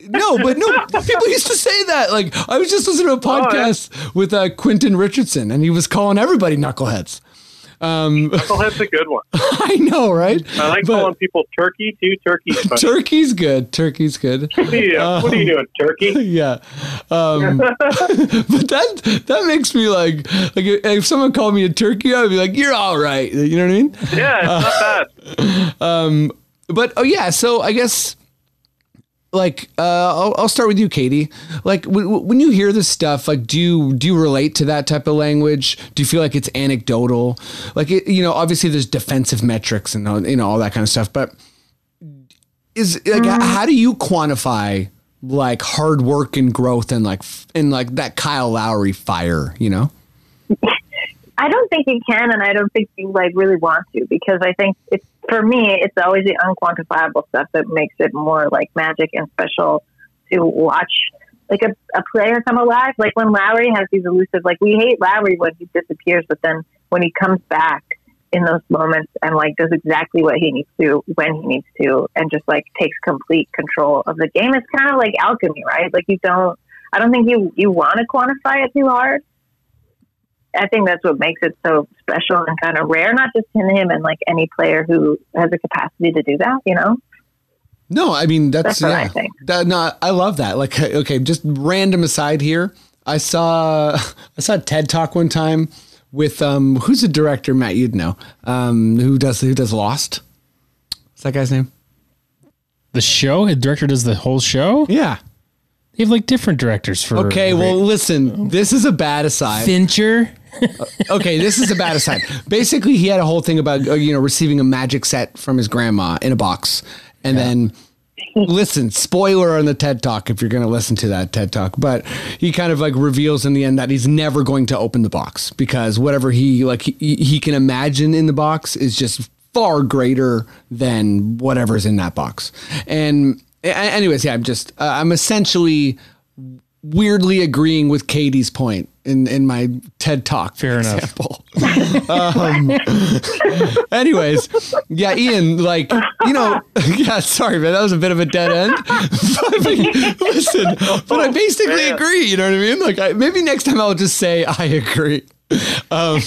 [SPEAKER 1] no, but no, people used to say that. Like I was just listening to a podcast with uh, Quentin Richardson, and he was calling everybody knuckleheads. Um, (laughs)
[SPEAKER 4] Knucklehead's a good one. (laughs)
[SPEAKER 1] I know, right?
[SPEAKER 4] I like
[SPEAKER 1] But-
[SPEAKER 4] calling people turkey too. Turkey's funny.
[SPEAKER 1] Turkey's good. Turkey's good. (laughs)
[SPEAKER 4] What are you, what are you doing, turkey?
[SPEAKER 1] yeah. Um, but that that makes me like like if someone called me a turkey, I'd be like, "You're all right." You know what I mean?
[SPEAKER 4] Yeah, it's not bad.
[SPEAKER 1] Um, but oh yeah, so I guess like uh, I'll, I'll start with you, Katie. Like w- w- when you hear this stuff, like do you do you relate to that type of language? Do you feel like it's anecdotal? Like it, you know, obviously there's defensive metrics and all, you know all that kind of stuff, but is like h- how do you quantify like hard work and growth and like f- and like that Kyle Lowry fire? You know?
[SPEAKER 3] I don't think you can, and I don't think you like really want to, because I think it's for me, it's always the unquantifiable stuff that makes it more like magic and special to watch. Like a, a player come alive, like when Lowry has these elusive, like we hate Lowry when he disappears, but then when he comes back in those moments and like does exactly what he needs to when he needs to, and just like takes complete control of the game, it's kind of like alchemy, right? Like you don't, I don't think you you want to quantify it too hard. I think that's what makes it so special and kind of rare, not just in him and like any player who has the capacity to do that, you know?
[SPEAKER 1] No, I mean that's,
[SPEAKER 3] That's what
[SPEAKER 1] yeah.
[SPEAKER 3] I think.
[SPEAKER 1] That, no, I love that. Like, okay, just random aside here. I saw (laughs) I saw a TED Talk one time with um who's the director Matt you'd know um who does who does Lost. What's that guy's name?
[SPEAKER 2] The show, the director does the whole show.
[SPEAKER 1] Yeah.
[SPEAKER 2] They have like different directors for.
[SPEAKER 1] Okay, well listen, this is a bad aside.
[SPEAKER 2] Fincher.
[SPEAKER 1] Okay, this is a bad aside. Basically, he had a whole thing about uh, you know receiving a magic set from his grandma in a box, and then listen, spoiler on the TED Talk if you're going to listen to that TED Talk, but he kind of like reveals in the end that he's never going to open the box because whatever he like he, he can imagine in the box is just far greater than whatever's in that box. And anyways, yeah, I'm just uh, I'm essentially weirdly agreeing with Katie's point in in my TED Talk.
[SPEAKER 2] Fair enough. (laughs)
[SPEAKER 1] um, (laughs) anyways, yeah, Ian, like you know, (laughs) yeah, sorry, man, that was a bit of a dead end. but, like, listen, but I basically
[SPEAKER 4] man.
[SPEAKER 1] agree. You know what I mean? Like, I, maybe next time I'll just say I agree. Um,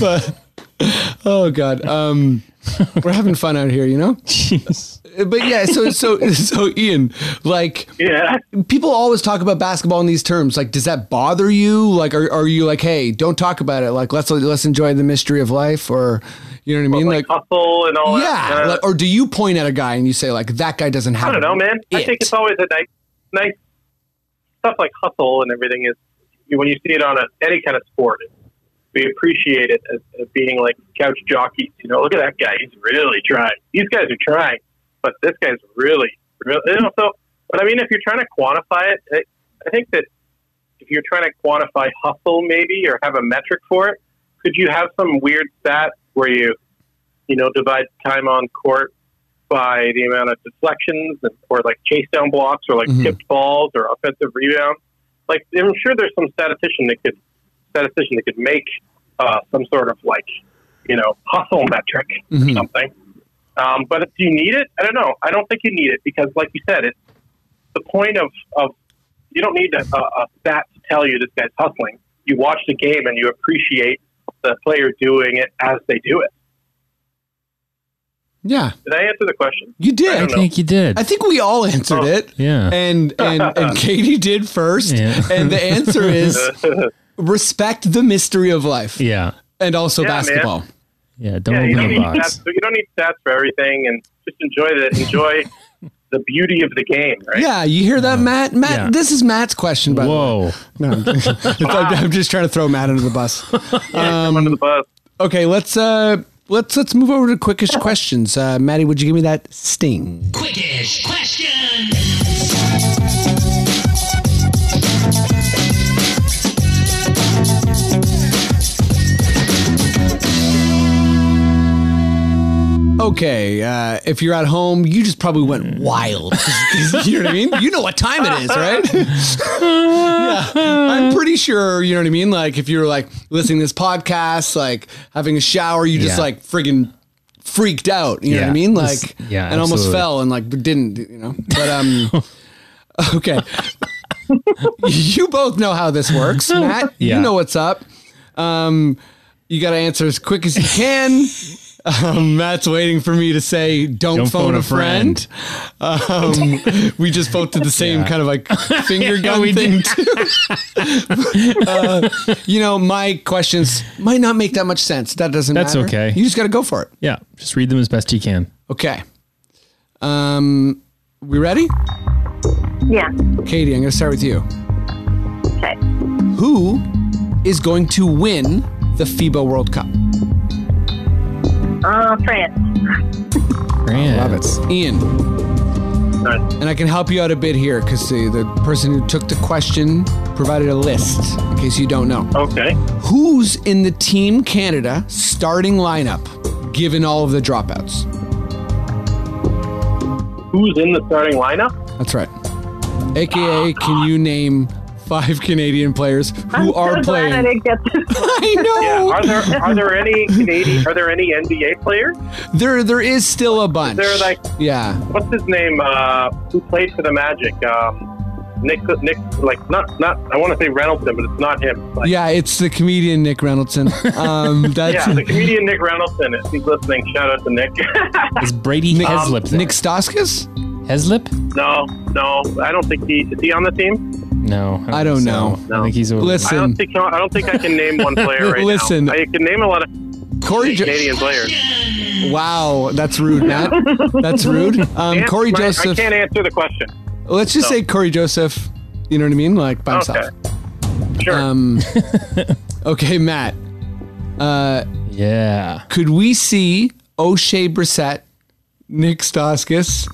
[SPEAKER 1] but oh god, um, we're having fun out here, you know. But yeah, so so (laughs) so Ian, like
[SPEAKER 4] Yeah.
[SPEAKER 1] people always talk about basketball in these terms. Like, does that bother you? Like, are, are you like, hey, don't talk about it. Like, let's let's enjoy the mystery of life, or you know what I mean?
[SPEAKER 4] Like,
[SPEAKER 1] Like,
[SPEAKER 4] hustle and all
[SPEAKER 1] yeah.
[SPEAKER 4] that.
[SPEAKER 1] Like, or do you point at a guy and you say like, that guy doesn't have?
[SPEAKER 4] I don't know, man. I think it's always a nice, nice stuff like hustle and everything is when you see it on a, any kind of sport. We appreciate it as, as being like couch jockeys. You know, look at that guy; he's really trying. These guys are trying, but this guy's really, really. You know, so, but I mean, if you're trying to quantify it, I, I think that if you're trying to quantify hustle, maybe or have a metric for it, could you have some weird stat where you, you know, divide time on court by the amount of deflections and- or like chase down blocks or like
[SPEAKER 1] Mhm.
[SPEAKER 4] tipped balls or offensive rebounds. Like I'm sure there's some statistician that could statistician that could make uh, some sort of like you know hustle metric or
[SPEAKER 1] Mhm.
[SPEAKER 4] something. Um, but if you need it, I don't know. I don't think you need it because, like you said, it's the point of, of you don't need a, a, a stat to tell you this guy's hustling. You watch the game and you appreciate the player doing it as they do it.
[SPEAKER 1] Yeah,
[SPEAKER 4] Did I answer the question?
[SPEAKER 1] you did.
[SPEAKER 2] I
[SPEAKER 4] don't
[SPEAKER 2] think you did.
[SPEAKER 1] I think we all answered
[SPEAKER 4] Oh.
[SPEAKER 1] it.
[SPEAKER 2] yeah.
[SPEAKER 1] And and and (laughs) Katie did first.
[SPEAKER 2] Yeah.
[SPEAKER 1] And the answer is (laughs) respect the mystery of life
[SPEAKER 2] yeah.
[SPEAKER 1] and also
[SPEAKER 4] Yeah, man.
[SPEAKER 1] Basketball.
[SPEAKER 2] Yeah. Don't
[SPEAKER 4] yeah, you don't
[SPEAKER 2] open
[SPEAKER 4] need
[SPEAKER 2] the box.
[SPEAKER 4] stats. You don't need stats for everything, and just enjoy the enjoy (laughs) the beauty of the game. Right?
[SPEAKER 1] Yeah, you hear that, Matt? Matt,
[SPEAKER 2] Yeah.
[SPEAKER 1] this is Matt's question, by the way.
[SPEAKER 2] Whoa.
[SPEAKER 1] No, I'm just, (laughs) I'm just trying to throw Matt under the bus. (laughs)
[SPEAKER 4] Yeah, come under the bus.
[SPEAKER 1] Okay, let's uh let's let's move over to quickish questions. Uh Maddie, would you give me that sting?
[SPEAKER 5] Quickish question.
[SPEAKER 1] Okay, uh if you're at home, you just probably went wild. (laughs) you know what I mean? You know what time it is, right? (laughs) yeah. I'm pretty sure, you know what I mean? Like if you're like listening to this podcast, like having a shower, you just
[SPEAKER 2] Yeah.
[SPEAKER 1] like friggin' freaked out. You know what I
[SPEAKER 2] Yeah.
[SPEAKER 1] mean? Like
[SPEAKER 2] yeah,
[SPEAKER 1] and almost fell and like didn't, you know. But um (laughs) okay. you both know how this works, Matt. You know what's up. Um, you got to answer as quick as you can. Um, Matt's waiting for me to say, "Don't,
[SPEAKER 2] Don't
[SPEAKER 1] phone, a friend." Um, (laughs) we just both did the same kind of like (laughs) finger
[SPEAKER 2] Yeah,
[SPEAKER 1] gun
[SPEAKER 2] we
[SPEAKER 1] thing. too. (laughs) uh, you know, my questions might not make that much sense. That doesn't.
[SPEAKER 2] That's
[SPEAKER 1] matter.
[SPEAKER 2] okay.
[SPEAKER 1] You just got to go for it.
[SPEAKER 2] Yeah, just read them as best you can.
[SPEAKER 1] Okay. Um, we ready?
[SPEAKER 3] Yeah.
[SPEAKER 1] Katie, I'm going to start with you.
[SPEAKER 3] Okay.
[SPEAKER 1] Who is going to win the FIBA World Cup?
[SPEAKER 3] Uh, France.
[SPEAKER 1] Love it. Ian. And I can help you out a bit here because the, the person who took the question provided a list in case you don't know.
[SPEAKER 4] Okay.
[SPEAKER 1] Who's in the Team Canada starting lineup given all of the dropouts?
[SPEAKER 4] Who's in the starting lineup?
[SPEAKER 1] That's right. AKA, can you name five Canadian players who
[SPEAKER 3] I'm
[SPEAKER 1] are
[SPEAKER 3] so
[SPEAKER 1] playing?
[SPEAKER 3] Glad I didn't get this. (laughs)
[SPEAKER 1] I know.
[SPEAKER 4] Yeah. Are there are there any (laughs) Canadian? Are there any NBA players?
[SPEAKER 1] There, there is still a bunch.
[SPEAKER 4] They're like
[SPEAKER 1] yeah.
[SPEAKER 4] what's his name? Uh, who played for the Magic? Um, Nick Nick like not not I want to say Reynoldson, but it's not him. Like,
[SPEAKER 1] Yeah, it's the comedian Nick Reynoldson. (laughs) Um, that's
[SPEAKER 4] yeah, the comedian Nick Reynoldson. If he's listening, shout out to Nick.
[SPEAKER 2] Is Brady
[SPEAKER 1] Nick,
[SPEAKER 2] Heslip there?
[SPEAKER 1] Nik Stauskas?
[SPEAKER 2] Heslip?
[SPEAKER 4] no, no, I don't think he is he on the team.
[SPEAKER 2] No,
[SPEAKER 1] I don't know.
[SPEAKER 2] so. I think he's over.
[SPEAKER 1] Listen.
[SPEAKER 4] I don't think I don't think I can name one player right
[SPEAKER 1] Listen.
[SPEAKER 4] now. I can name a lot of
[SPEAKER 1] Corey jo-
[SPEAKER 4] Canadian players.
[SPEAKER 1] Wow, that's rude, Matt. That's rude. (laughs) Um,
[SPEAKER 4] Can't-
[SPEAKER 1] Corey
[SPEAKER 4] my- I
[SPEAKER 1] Joseph.
[SPEAKER 4] can't answer the question.
[SPEAKER 1] Let's just
[SPEAKER 4] No.
[SPEAKER 1] say Cory Joseph. You know what I mean? Like by himself.
[SPEAKER 4] Okay. Sure.
[SPEAKER 1] Um, (laughs) okay, Matt. Uh,
[SPEAKER 2] Yeah.
[SPEAKER 1] could we see Oshae Brissett, Nick Stauskas,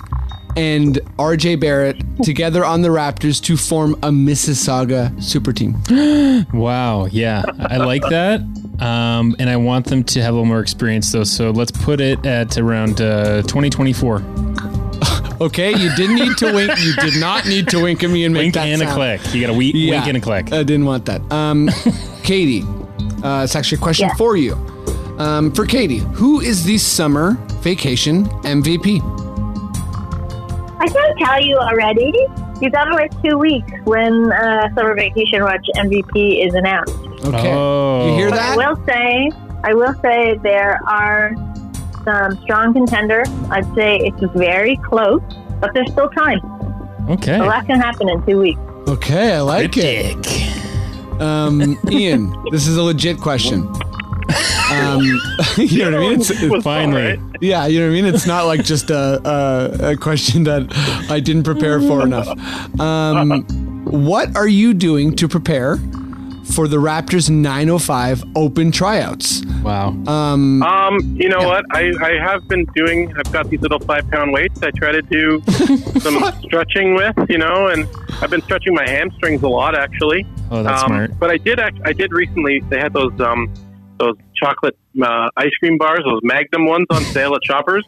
[SPEAKER 1] and RJ Barrett together on the Raptors to form a Mississauga super team? (gasps)
[SPEAKER 2] Wow. Yeah. I like that. Um, and I want them to have a little more experience, though. So let's put it at around uh, 2024. (laughs)
[SPEAKER 1] Okay, you didn't need to wink. You did not need to wink at me and make
[SPEAKER 2] Wink
[SPEAKER 1] that
[SPEAKER 2] and a click. You got a wee-
[SPEAKER 1] Yeah,
[SPEAKER 2] wink and a click.
[SPEAKER 1] I didn't want that. Um, (laughs) Katie, uh, it's actually a question
[SPEAKER 3] Yeah.
[SPEAKER 1] for you. Um, for Katie, who is the summer vacation MVP?
[SPEAKER 3] I can't tell you already. You got to wait two weeks when uh, Summer Vacation Watch MVP is announced.
[SPEAKER 1] Okay,
[SPEAKER 2] Oh.
[SPEAKER 1] you hear
[SPEAKER 3] But
[SPEAKER 1] that?
[SPEAKER 3] I will say, I will say there are some strong contenders. I'd say it's very close, but there's still time.
[SPEAKER 2] Okay.
[SPEAKER 3] A lot can happen in two weeks.
[SPEAKER 1] Okay, I like it. Um, Ian, this is a legit question. Um, (laughs) you know what I mean? It's, it's-
[SPEAKER 2] Finally.
[SPEAKER 4] all right.
[SPEAKER 1] yeah, you know what I mean. It's not like just a, a, a question that I didn't prepare for enough. Um, what are you doing to prepare for the Raptors 905 Open tryouts?
[SPEAKER 2] Wow.
[SPEAKER 1] Um,
[SPEAKER 4] Um, you know what? I, I have been doing. I've got these little five pound weights. I try to do (laughs) some stretching with, you know, and I've been stretching my hamstrings a lot actually.
[SPEAKER 2] Oh, that's
[SPEAKER 4] um,
[SPEAKER 2] smart.
[SPEAKER 4] But I did. act- I did recently. They had those um, those chocolate uh, ice cream bars, those Magnum ones on sale at Shoppers.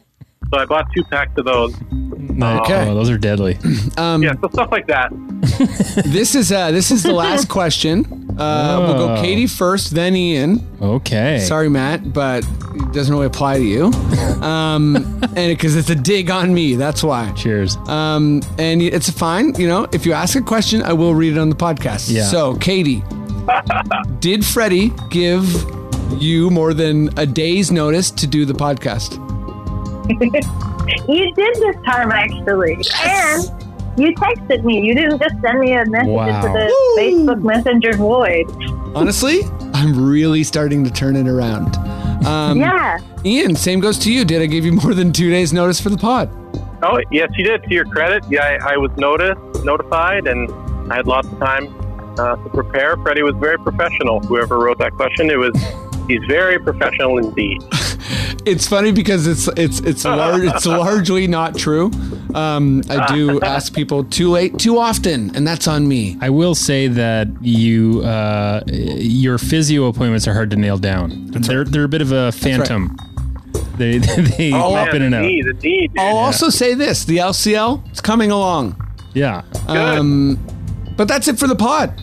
[SPEAKER 4] So I bought two packs of those.
[SPEAKER 1] Okay.
[SPEAKER 2] Oh, those are deadly. (clears throat)
[SPEAKER 1] um,
[SPEAKER 4] Yeah, so stuff like that. (laughs)
[SPEAKER 1] This is uh, this is the last (laughs) question. Uh, We'll go
[SPEAKER 2] Oh.
[SPEAKER 1] Katie first, then Ian.
[SPEAKER 2] Okay.
[SPEAKER 1] Sorry, Matt, but it doesn't really apply to you. (laughs) Um, and because it's a dig on me, that's why.
[SPEAKER 2] Cheers.
[SPEAKER 1] Um, and it's fine. You know, if you ask a question, I will read it on the podcast.
[SPEAKER 2] Yeah.
[SPEAKER 1] So, Katie, did Freddie give you more than a day's notice to do the podcast? (laughs)
[SPEAKER 3] You did this time actually, and you texted me. You didn't just send me a message
[SPEAKER 2] Wow.
[SPEAKER 3] into the
[SPEAKER 1] Woo.
[SPEAKER 3] Facebook Messenger void.
[SPEAKER 1] Honestly, I'm really starting to turn it around. Um,
[SPEAKER 3] yeah.
[SPEAKER 1] Ian, same goes to you. Did I give you more than two days' notice for the pod?
[SPEAKER 4] Oh, yes, you did. To your credit, yeah, I, I was noticed, notified, and I had lots of time uh, to prepare. Freddie was very professional. Whoever wrote that question, it was he's very professional indeed. (laughs)
[SPEAKER 1] It's funny because it's it's it's lar- it's (laughs) largely not true. Um, I do (laughs) ask people too late, too often, and that's on me.
[SPEAKER 2] I will say that you uh, your physio appointments are hard to nail down. They're they're a bit of a phantom. They they
[SPEAKER 4] Oh,
[SPEAKER 2] pop
[SPEAKER 4] man,
[SPEAKER 2] in and
[SPEAKER 4] the
[SPEAKER 2] out.
[SPEAKER 4] knee, the knee.
[SPEAKER 1] I'll also say this: the LCL it's coming along.
[SPEAKER 2] Yeah,
[SPEAKER 1] Um, but that's it for the pod.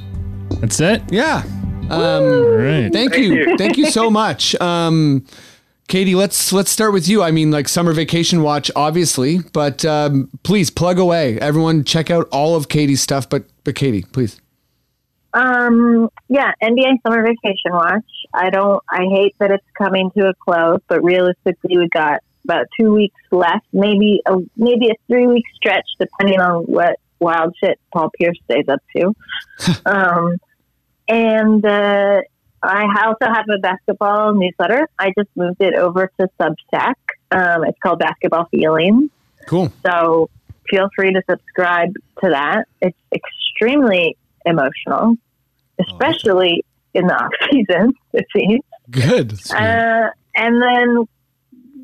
[SPEAKER 2] that's it.
[SPEAKER 1] Yeah. Um,
[SPEAKER 2] All right.
[SPEAKER 1] thank,
[SPEAKER 4] Thank
[SPEAKER 1] you.
[SPEAKER 4] you.
[SPEAKER 1] thank you so much. Um, Katie, let's let's start with you. I mean, like summer vacation watch, obviously, but um, please plug away. Everyone, check out all of Katie's stuff. But but Katie, please.
[SPEAKER 3] Um, yeah, NBA Summer Vacation Watch. I don't. I hate that it's coming to a close, but realistically, we got about two weeks left, maybe a maybe a three week stretch, depending on what wild shit Paul Pierce stays up to. (laughs) um, and uh, I also have a basketball newsletter. I just moved it over to Substack. Um, it's called Basketball Feelings.
[SPEAKER 1] Cool.
[SPEAKER 3] So feel free to subscribe to that. It's extremely emotional, especially in the off (laughs) season. It seems.
[SPEAKER 1] Good.
[SPEAKER 3] Uh, and then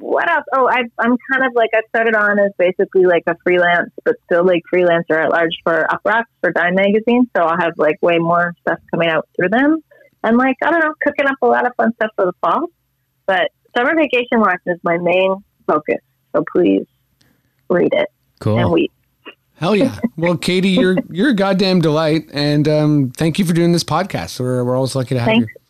[SPEAKER 3] what else? Oh, I, I'm kind of like I started on as basically like a freelance, but still like freelancer at large for Uproxx for Dime Magazine. So I'll have like way more stuff coming out through them, and like I don't know, cooking up a lot of fun stuff for the fall. But summer vacation watch is my main focus. So please read it
[SPEAKER 2] Cool.
[SPEAKER 3] and weep.
[SPEAKER 1] Hell yeah. (laughs) Well, Katie, you're you're a goddamn delight, and um, thank you for doing this podcast. We're we're always lucky to have
[SPEAKER 3] Thanks.
[SPEAKER 1] you.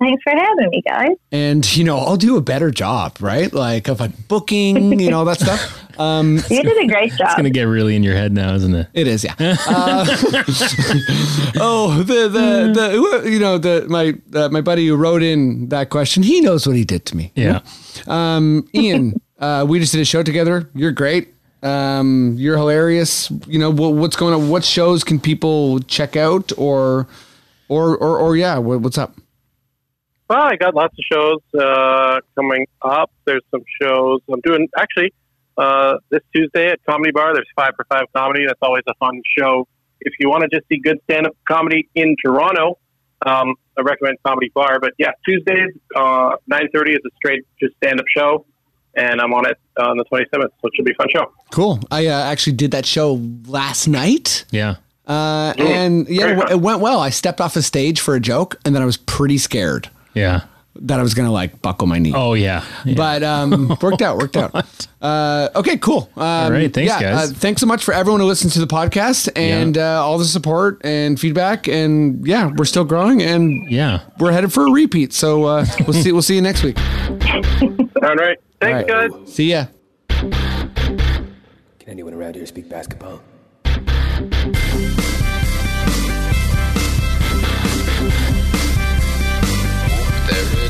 [SPEAKER 3] Thanks for having me, guys.
[SPEAKER 1] And you know, I'll do a better job, right? Like of like booking, you know, all that stuff. (laughs) Um,
[SPEAKER 3] You did a great job.
[SPEAKER 2] It's gonna get really in your head now, isn't it?
[SPEAKER 1] It is, yeah. (laughs) Uh, (laughs) oh, the the the you know the my uh, my buddy who wrote in that question, he knows what he did to me.
[SPEAKER 2] Yeah.
[SPEAKER 1] Um, Ian, uh, we just did a show together. You're great. Um, you're hilarious. You know what, what's going on? What shows can people check out, or or or, or yeah, what, what's up?
[SPEAKER 4] Well, I got lots of shows uh, coming up. There's some shows I'm doing actually uh, this Tuesday at Comedy Bar. There's Five for Five Comedy. That's always a fun show. If you want to just see good stand-up comedy in Toronto, um, I recommend Comedy Bar. But yeah, Tuesdays, uh, 9:30 is a straight just stand-up show, and I'm on it on the 27th, so it should be a fun show.
[SPEAKER 1] Cool. I uh, actually did that show last night.
[SPEAKER 2] Yeah.
[SPEAKER 1] Uh, and yeah, it, it went well. I stepped off a stage for a joke, and then I was pretty scared
[SPEAKER 2] Yeah.
[SPEAKER 1] that I was gonna like buckle my knee.
[SPEAKER 2] Oh yeah. yeah.
[SPEAKER 1] But um, worked out, worked out. (laughs) Uh, okay, cool. Um,
[SPEAKER 2] All right, thanks,
[SPEAKER 1] yeah,
[SPEAKER 2] guys.
[SPEAKER 1] Uh, thanks so much for everyone who listens to the podcast and uh, all the support and feedback. And yeah, we're still growing and
[SPEAKER 2] yeah.
[SPEAKER 1] we're headed for a repeat. So uh, we'll see. We'll see you next week. (laughs)
[SPEAKER 4] All right, thanks,
[SPEAKER 1] All right.
[SPEAKER 4] guys.
[SPEAKER 1] See ya.
[SPEAKER 8] Can anyone around here speak basketball?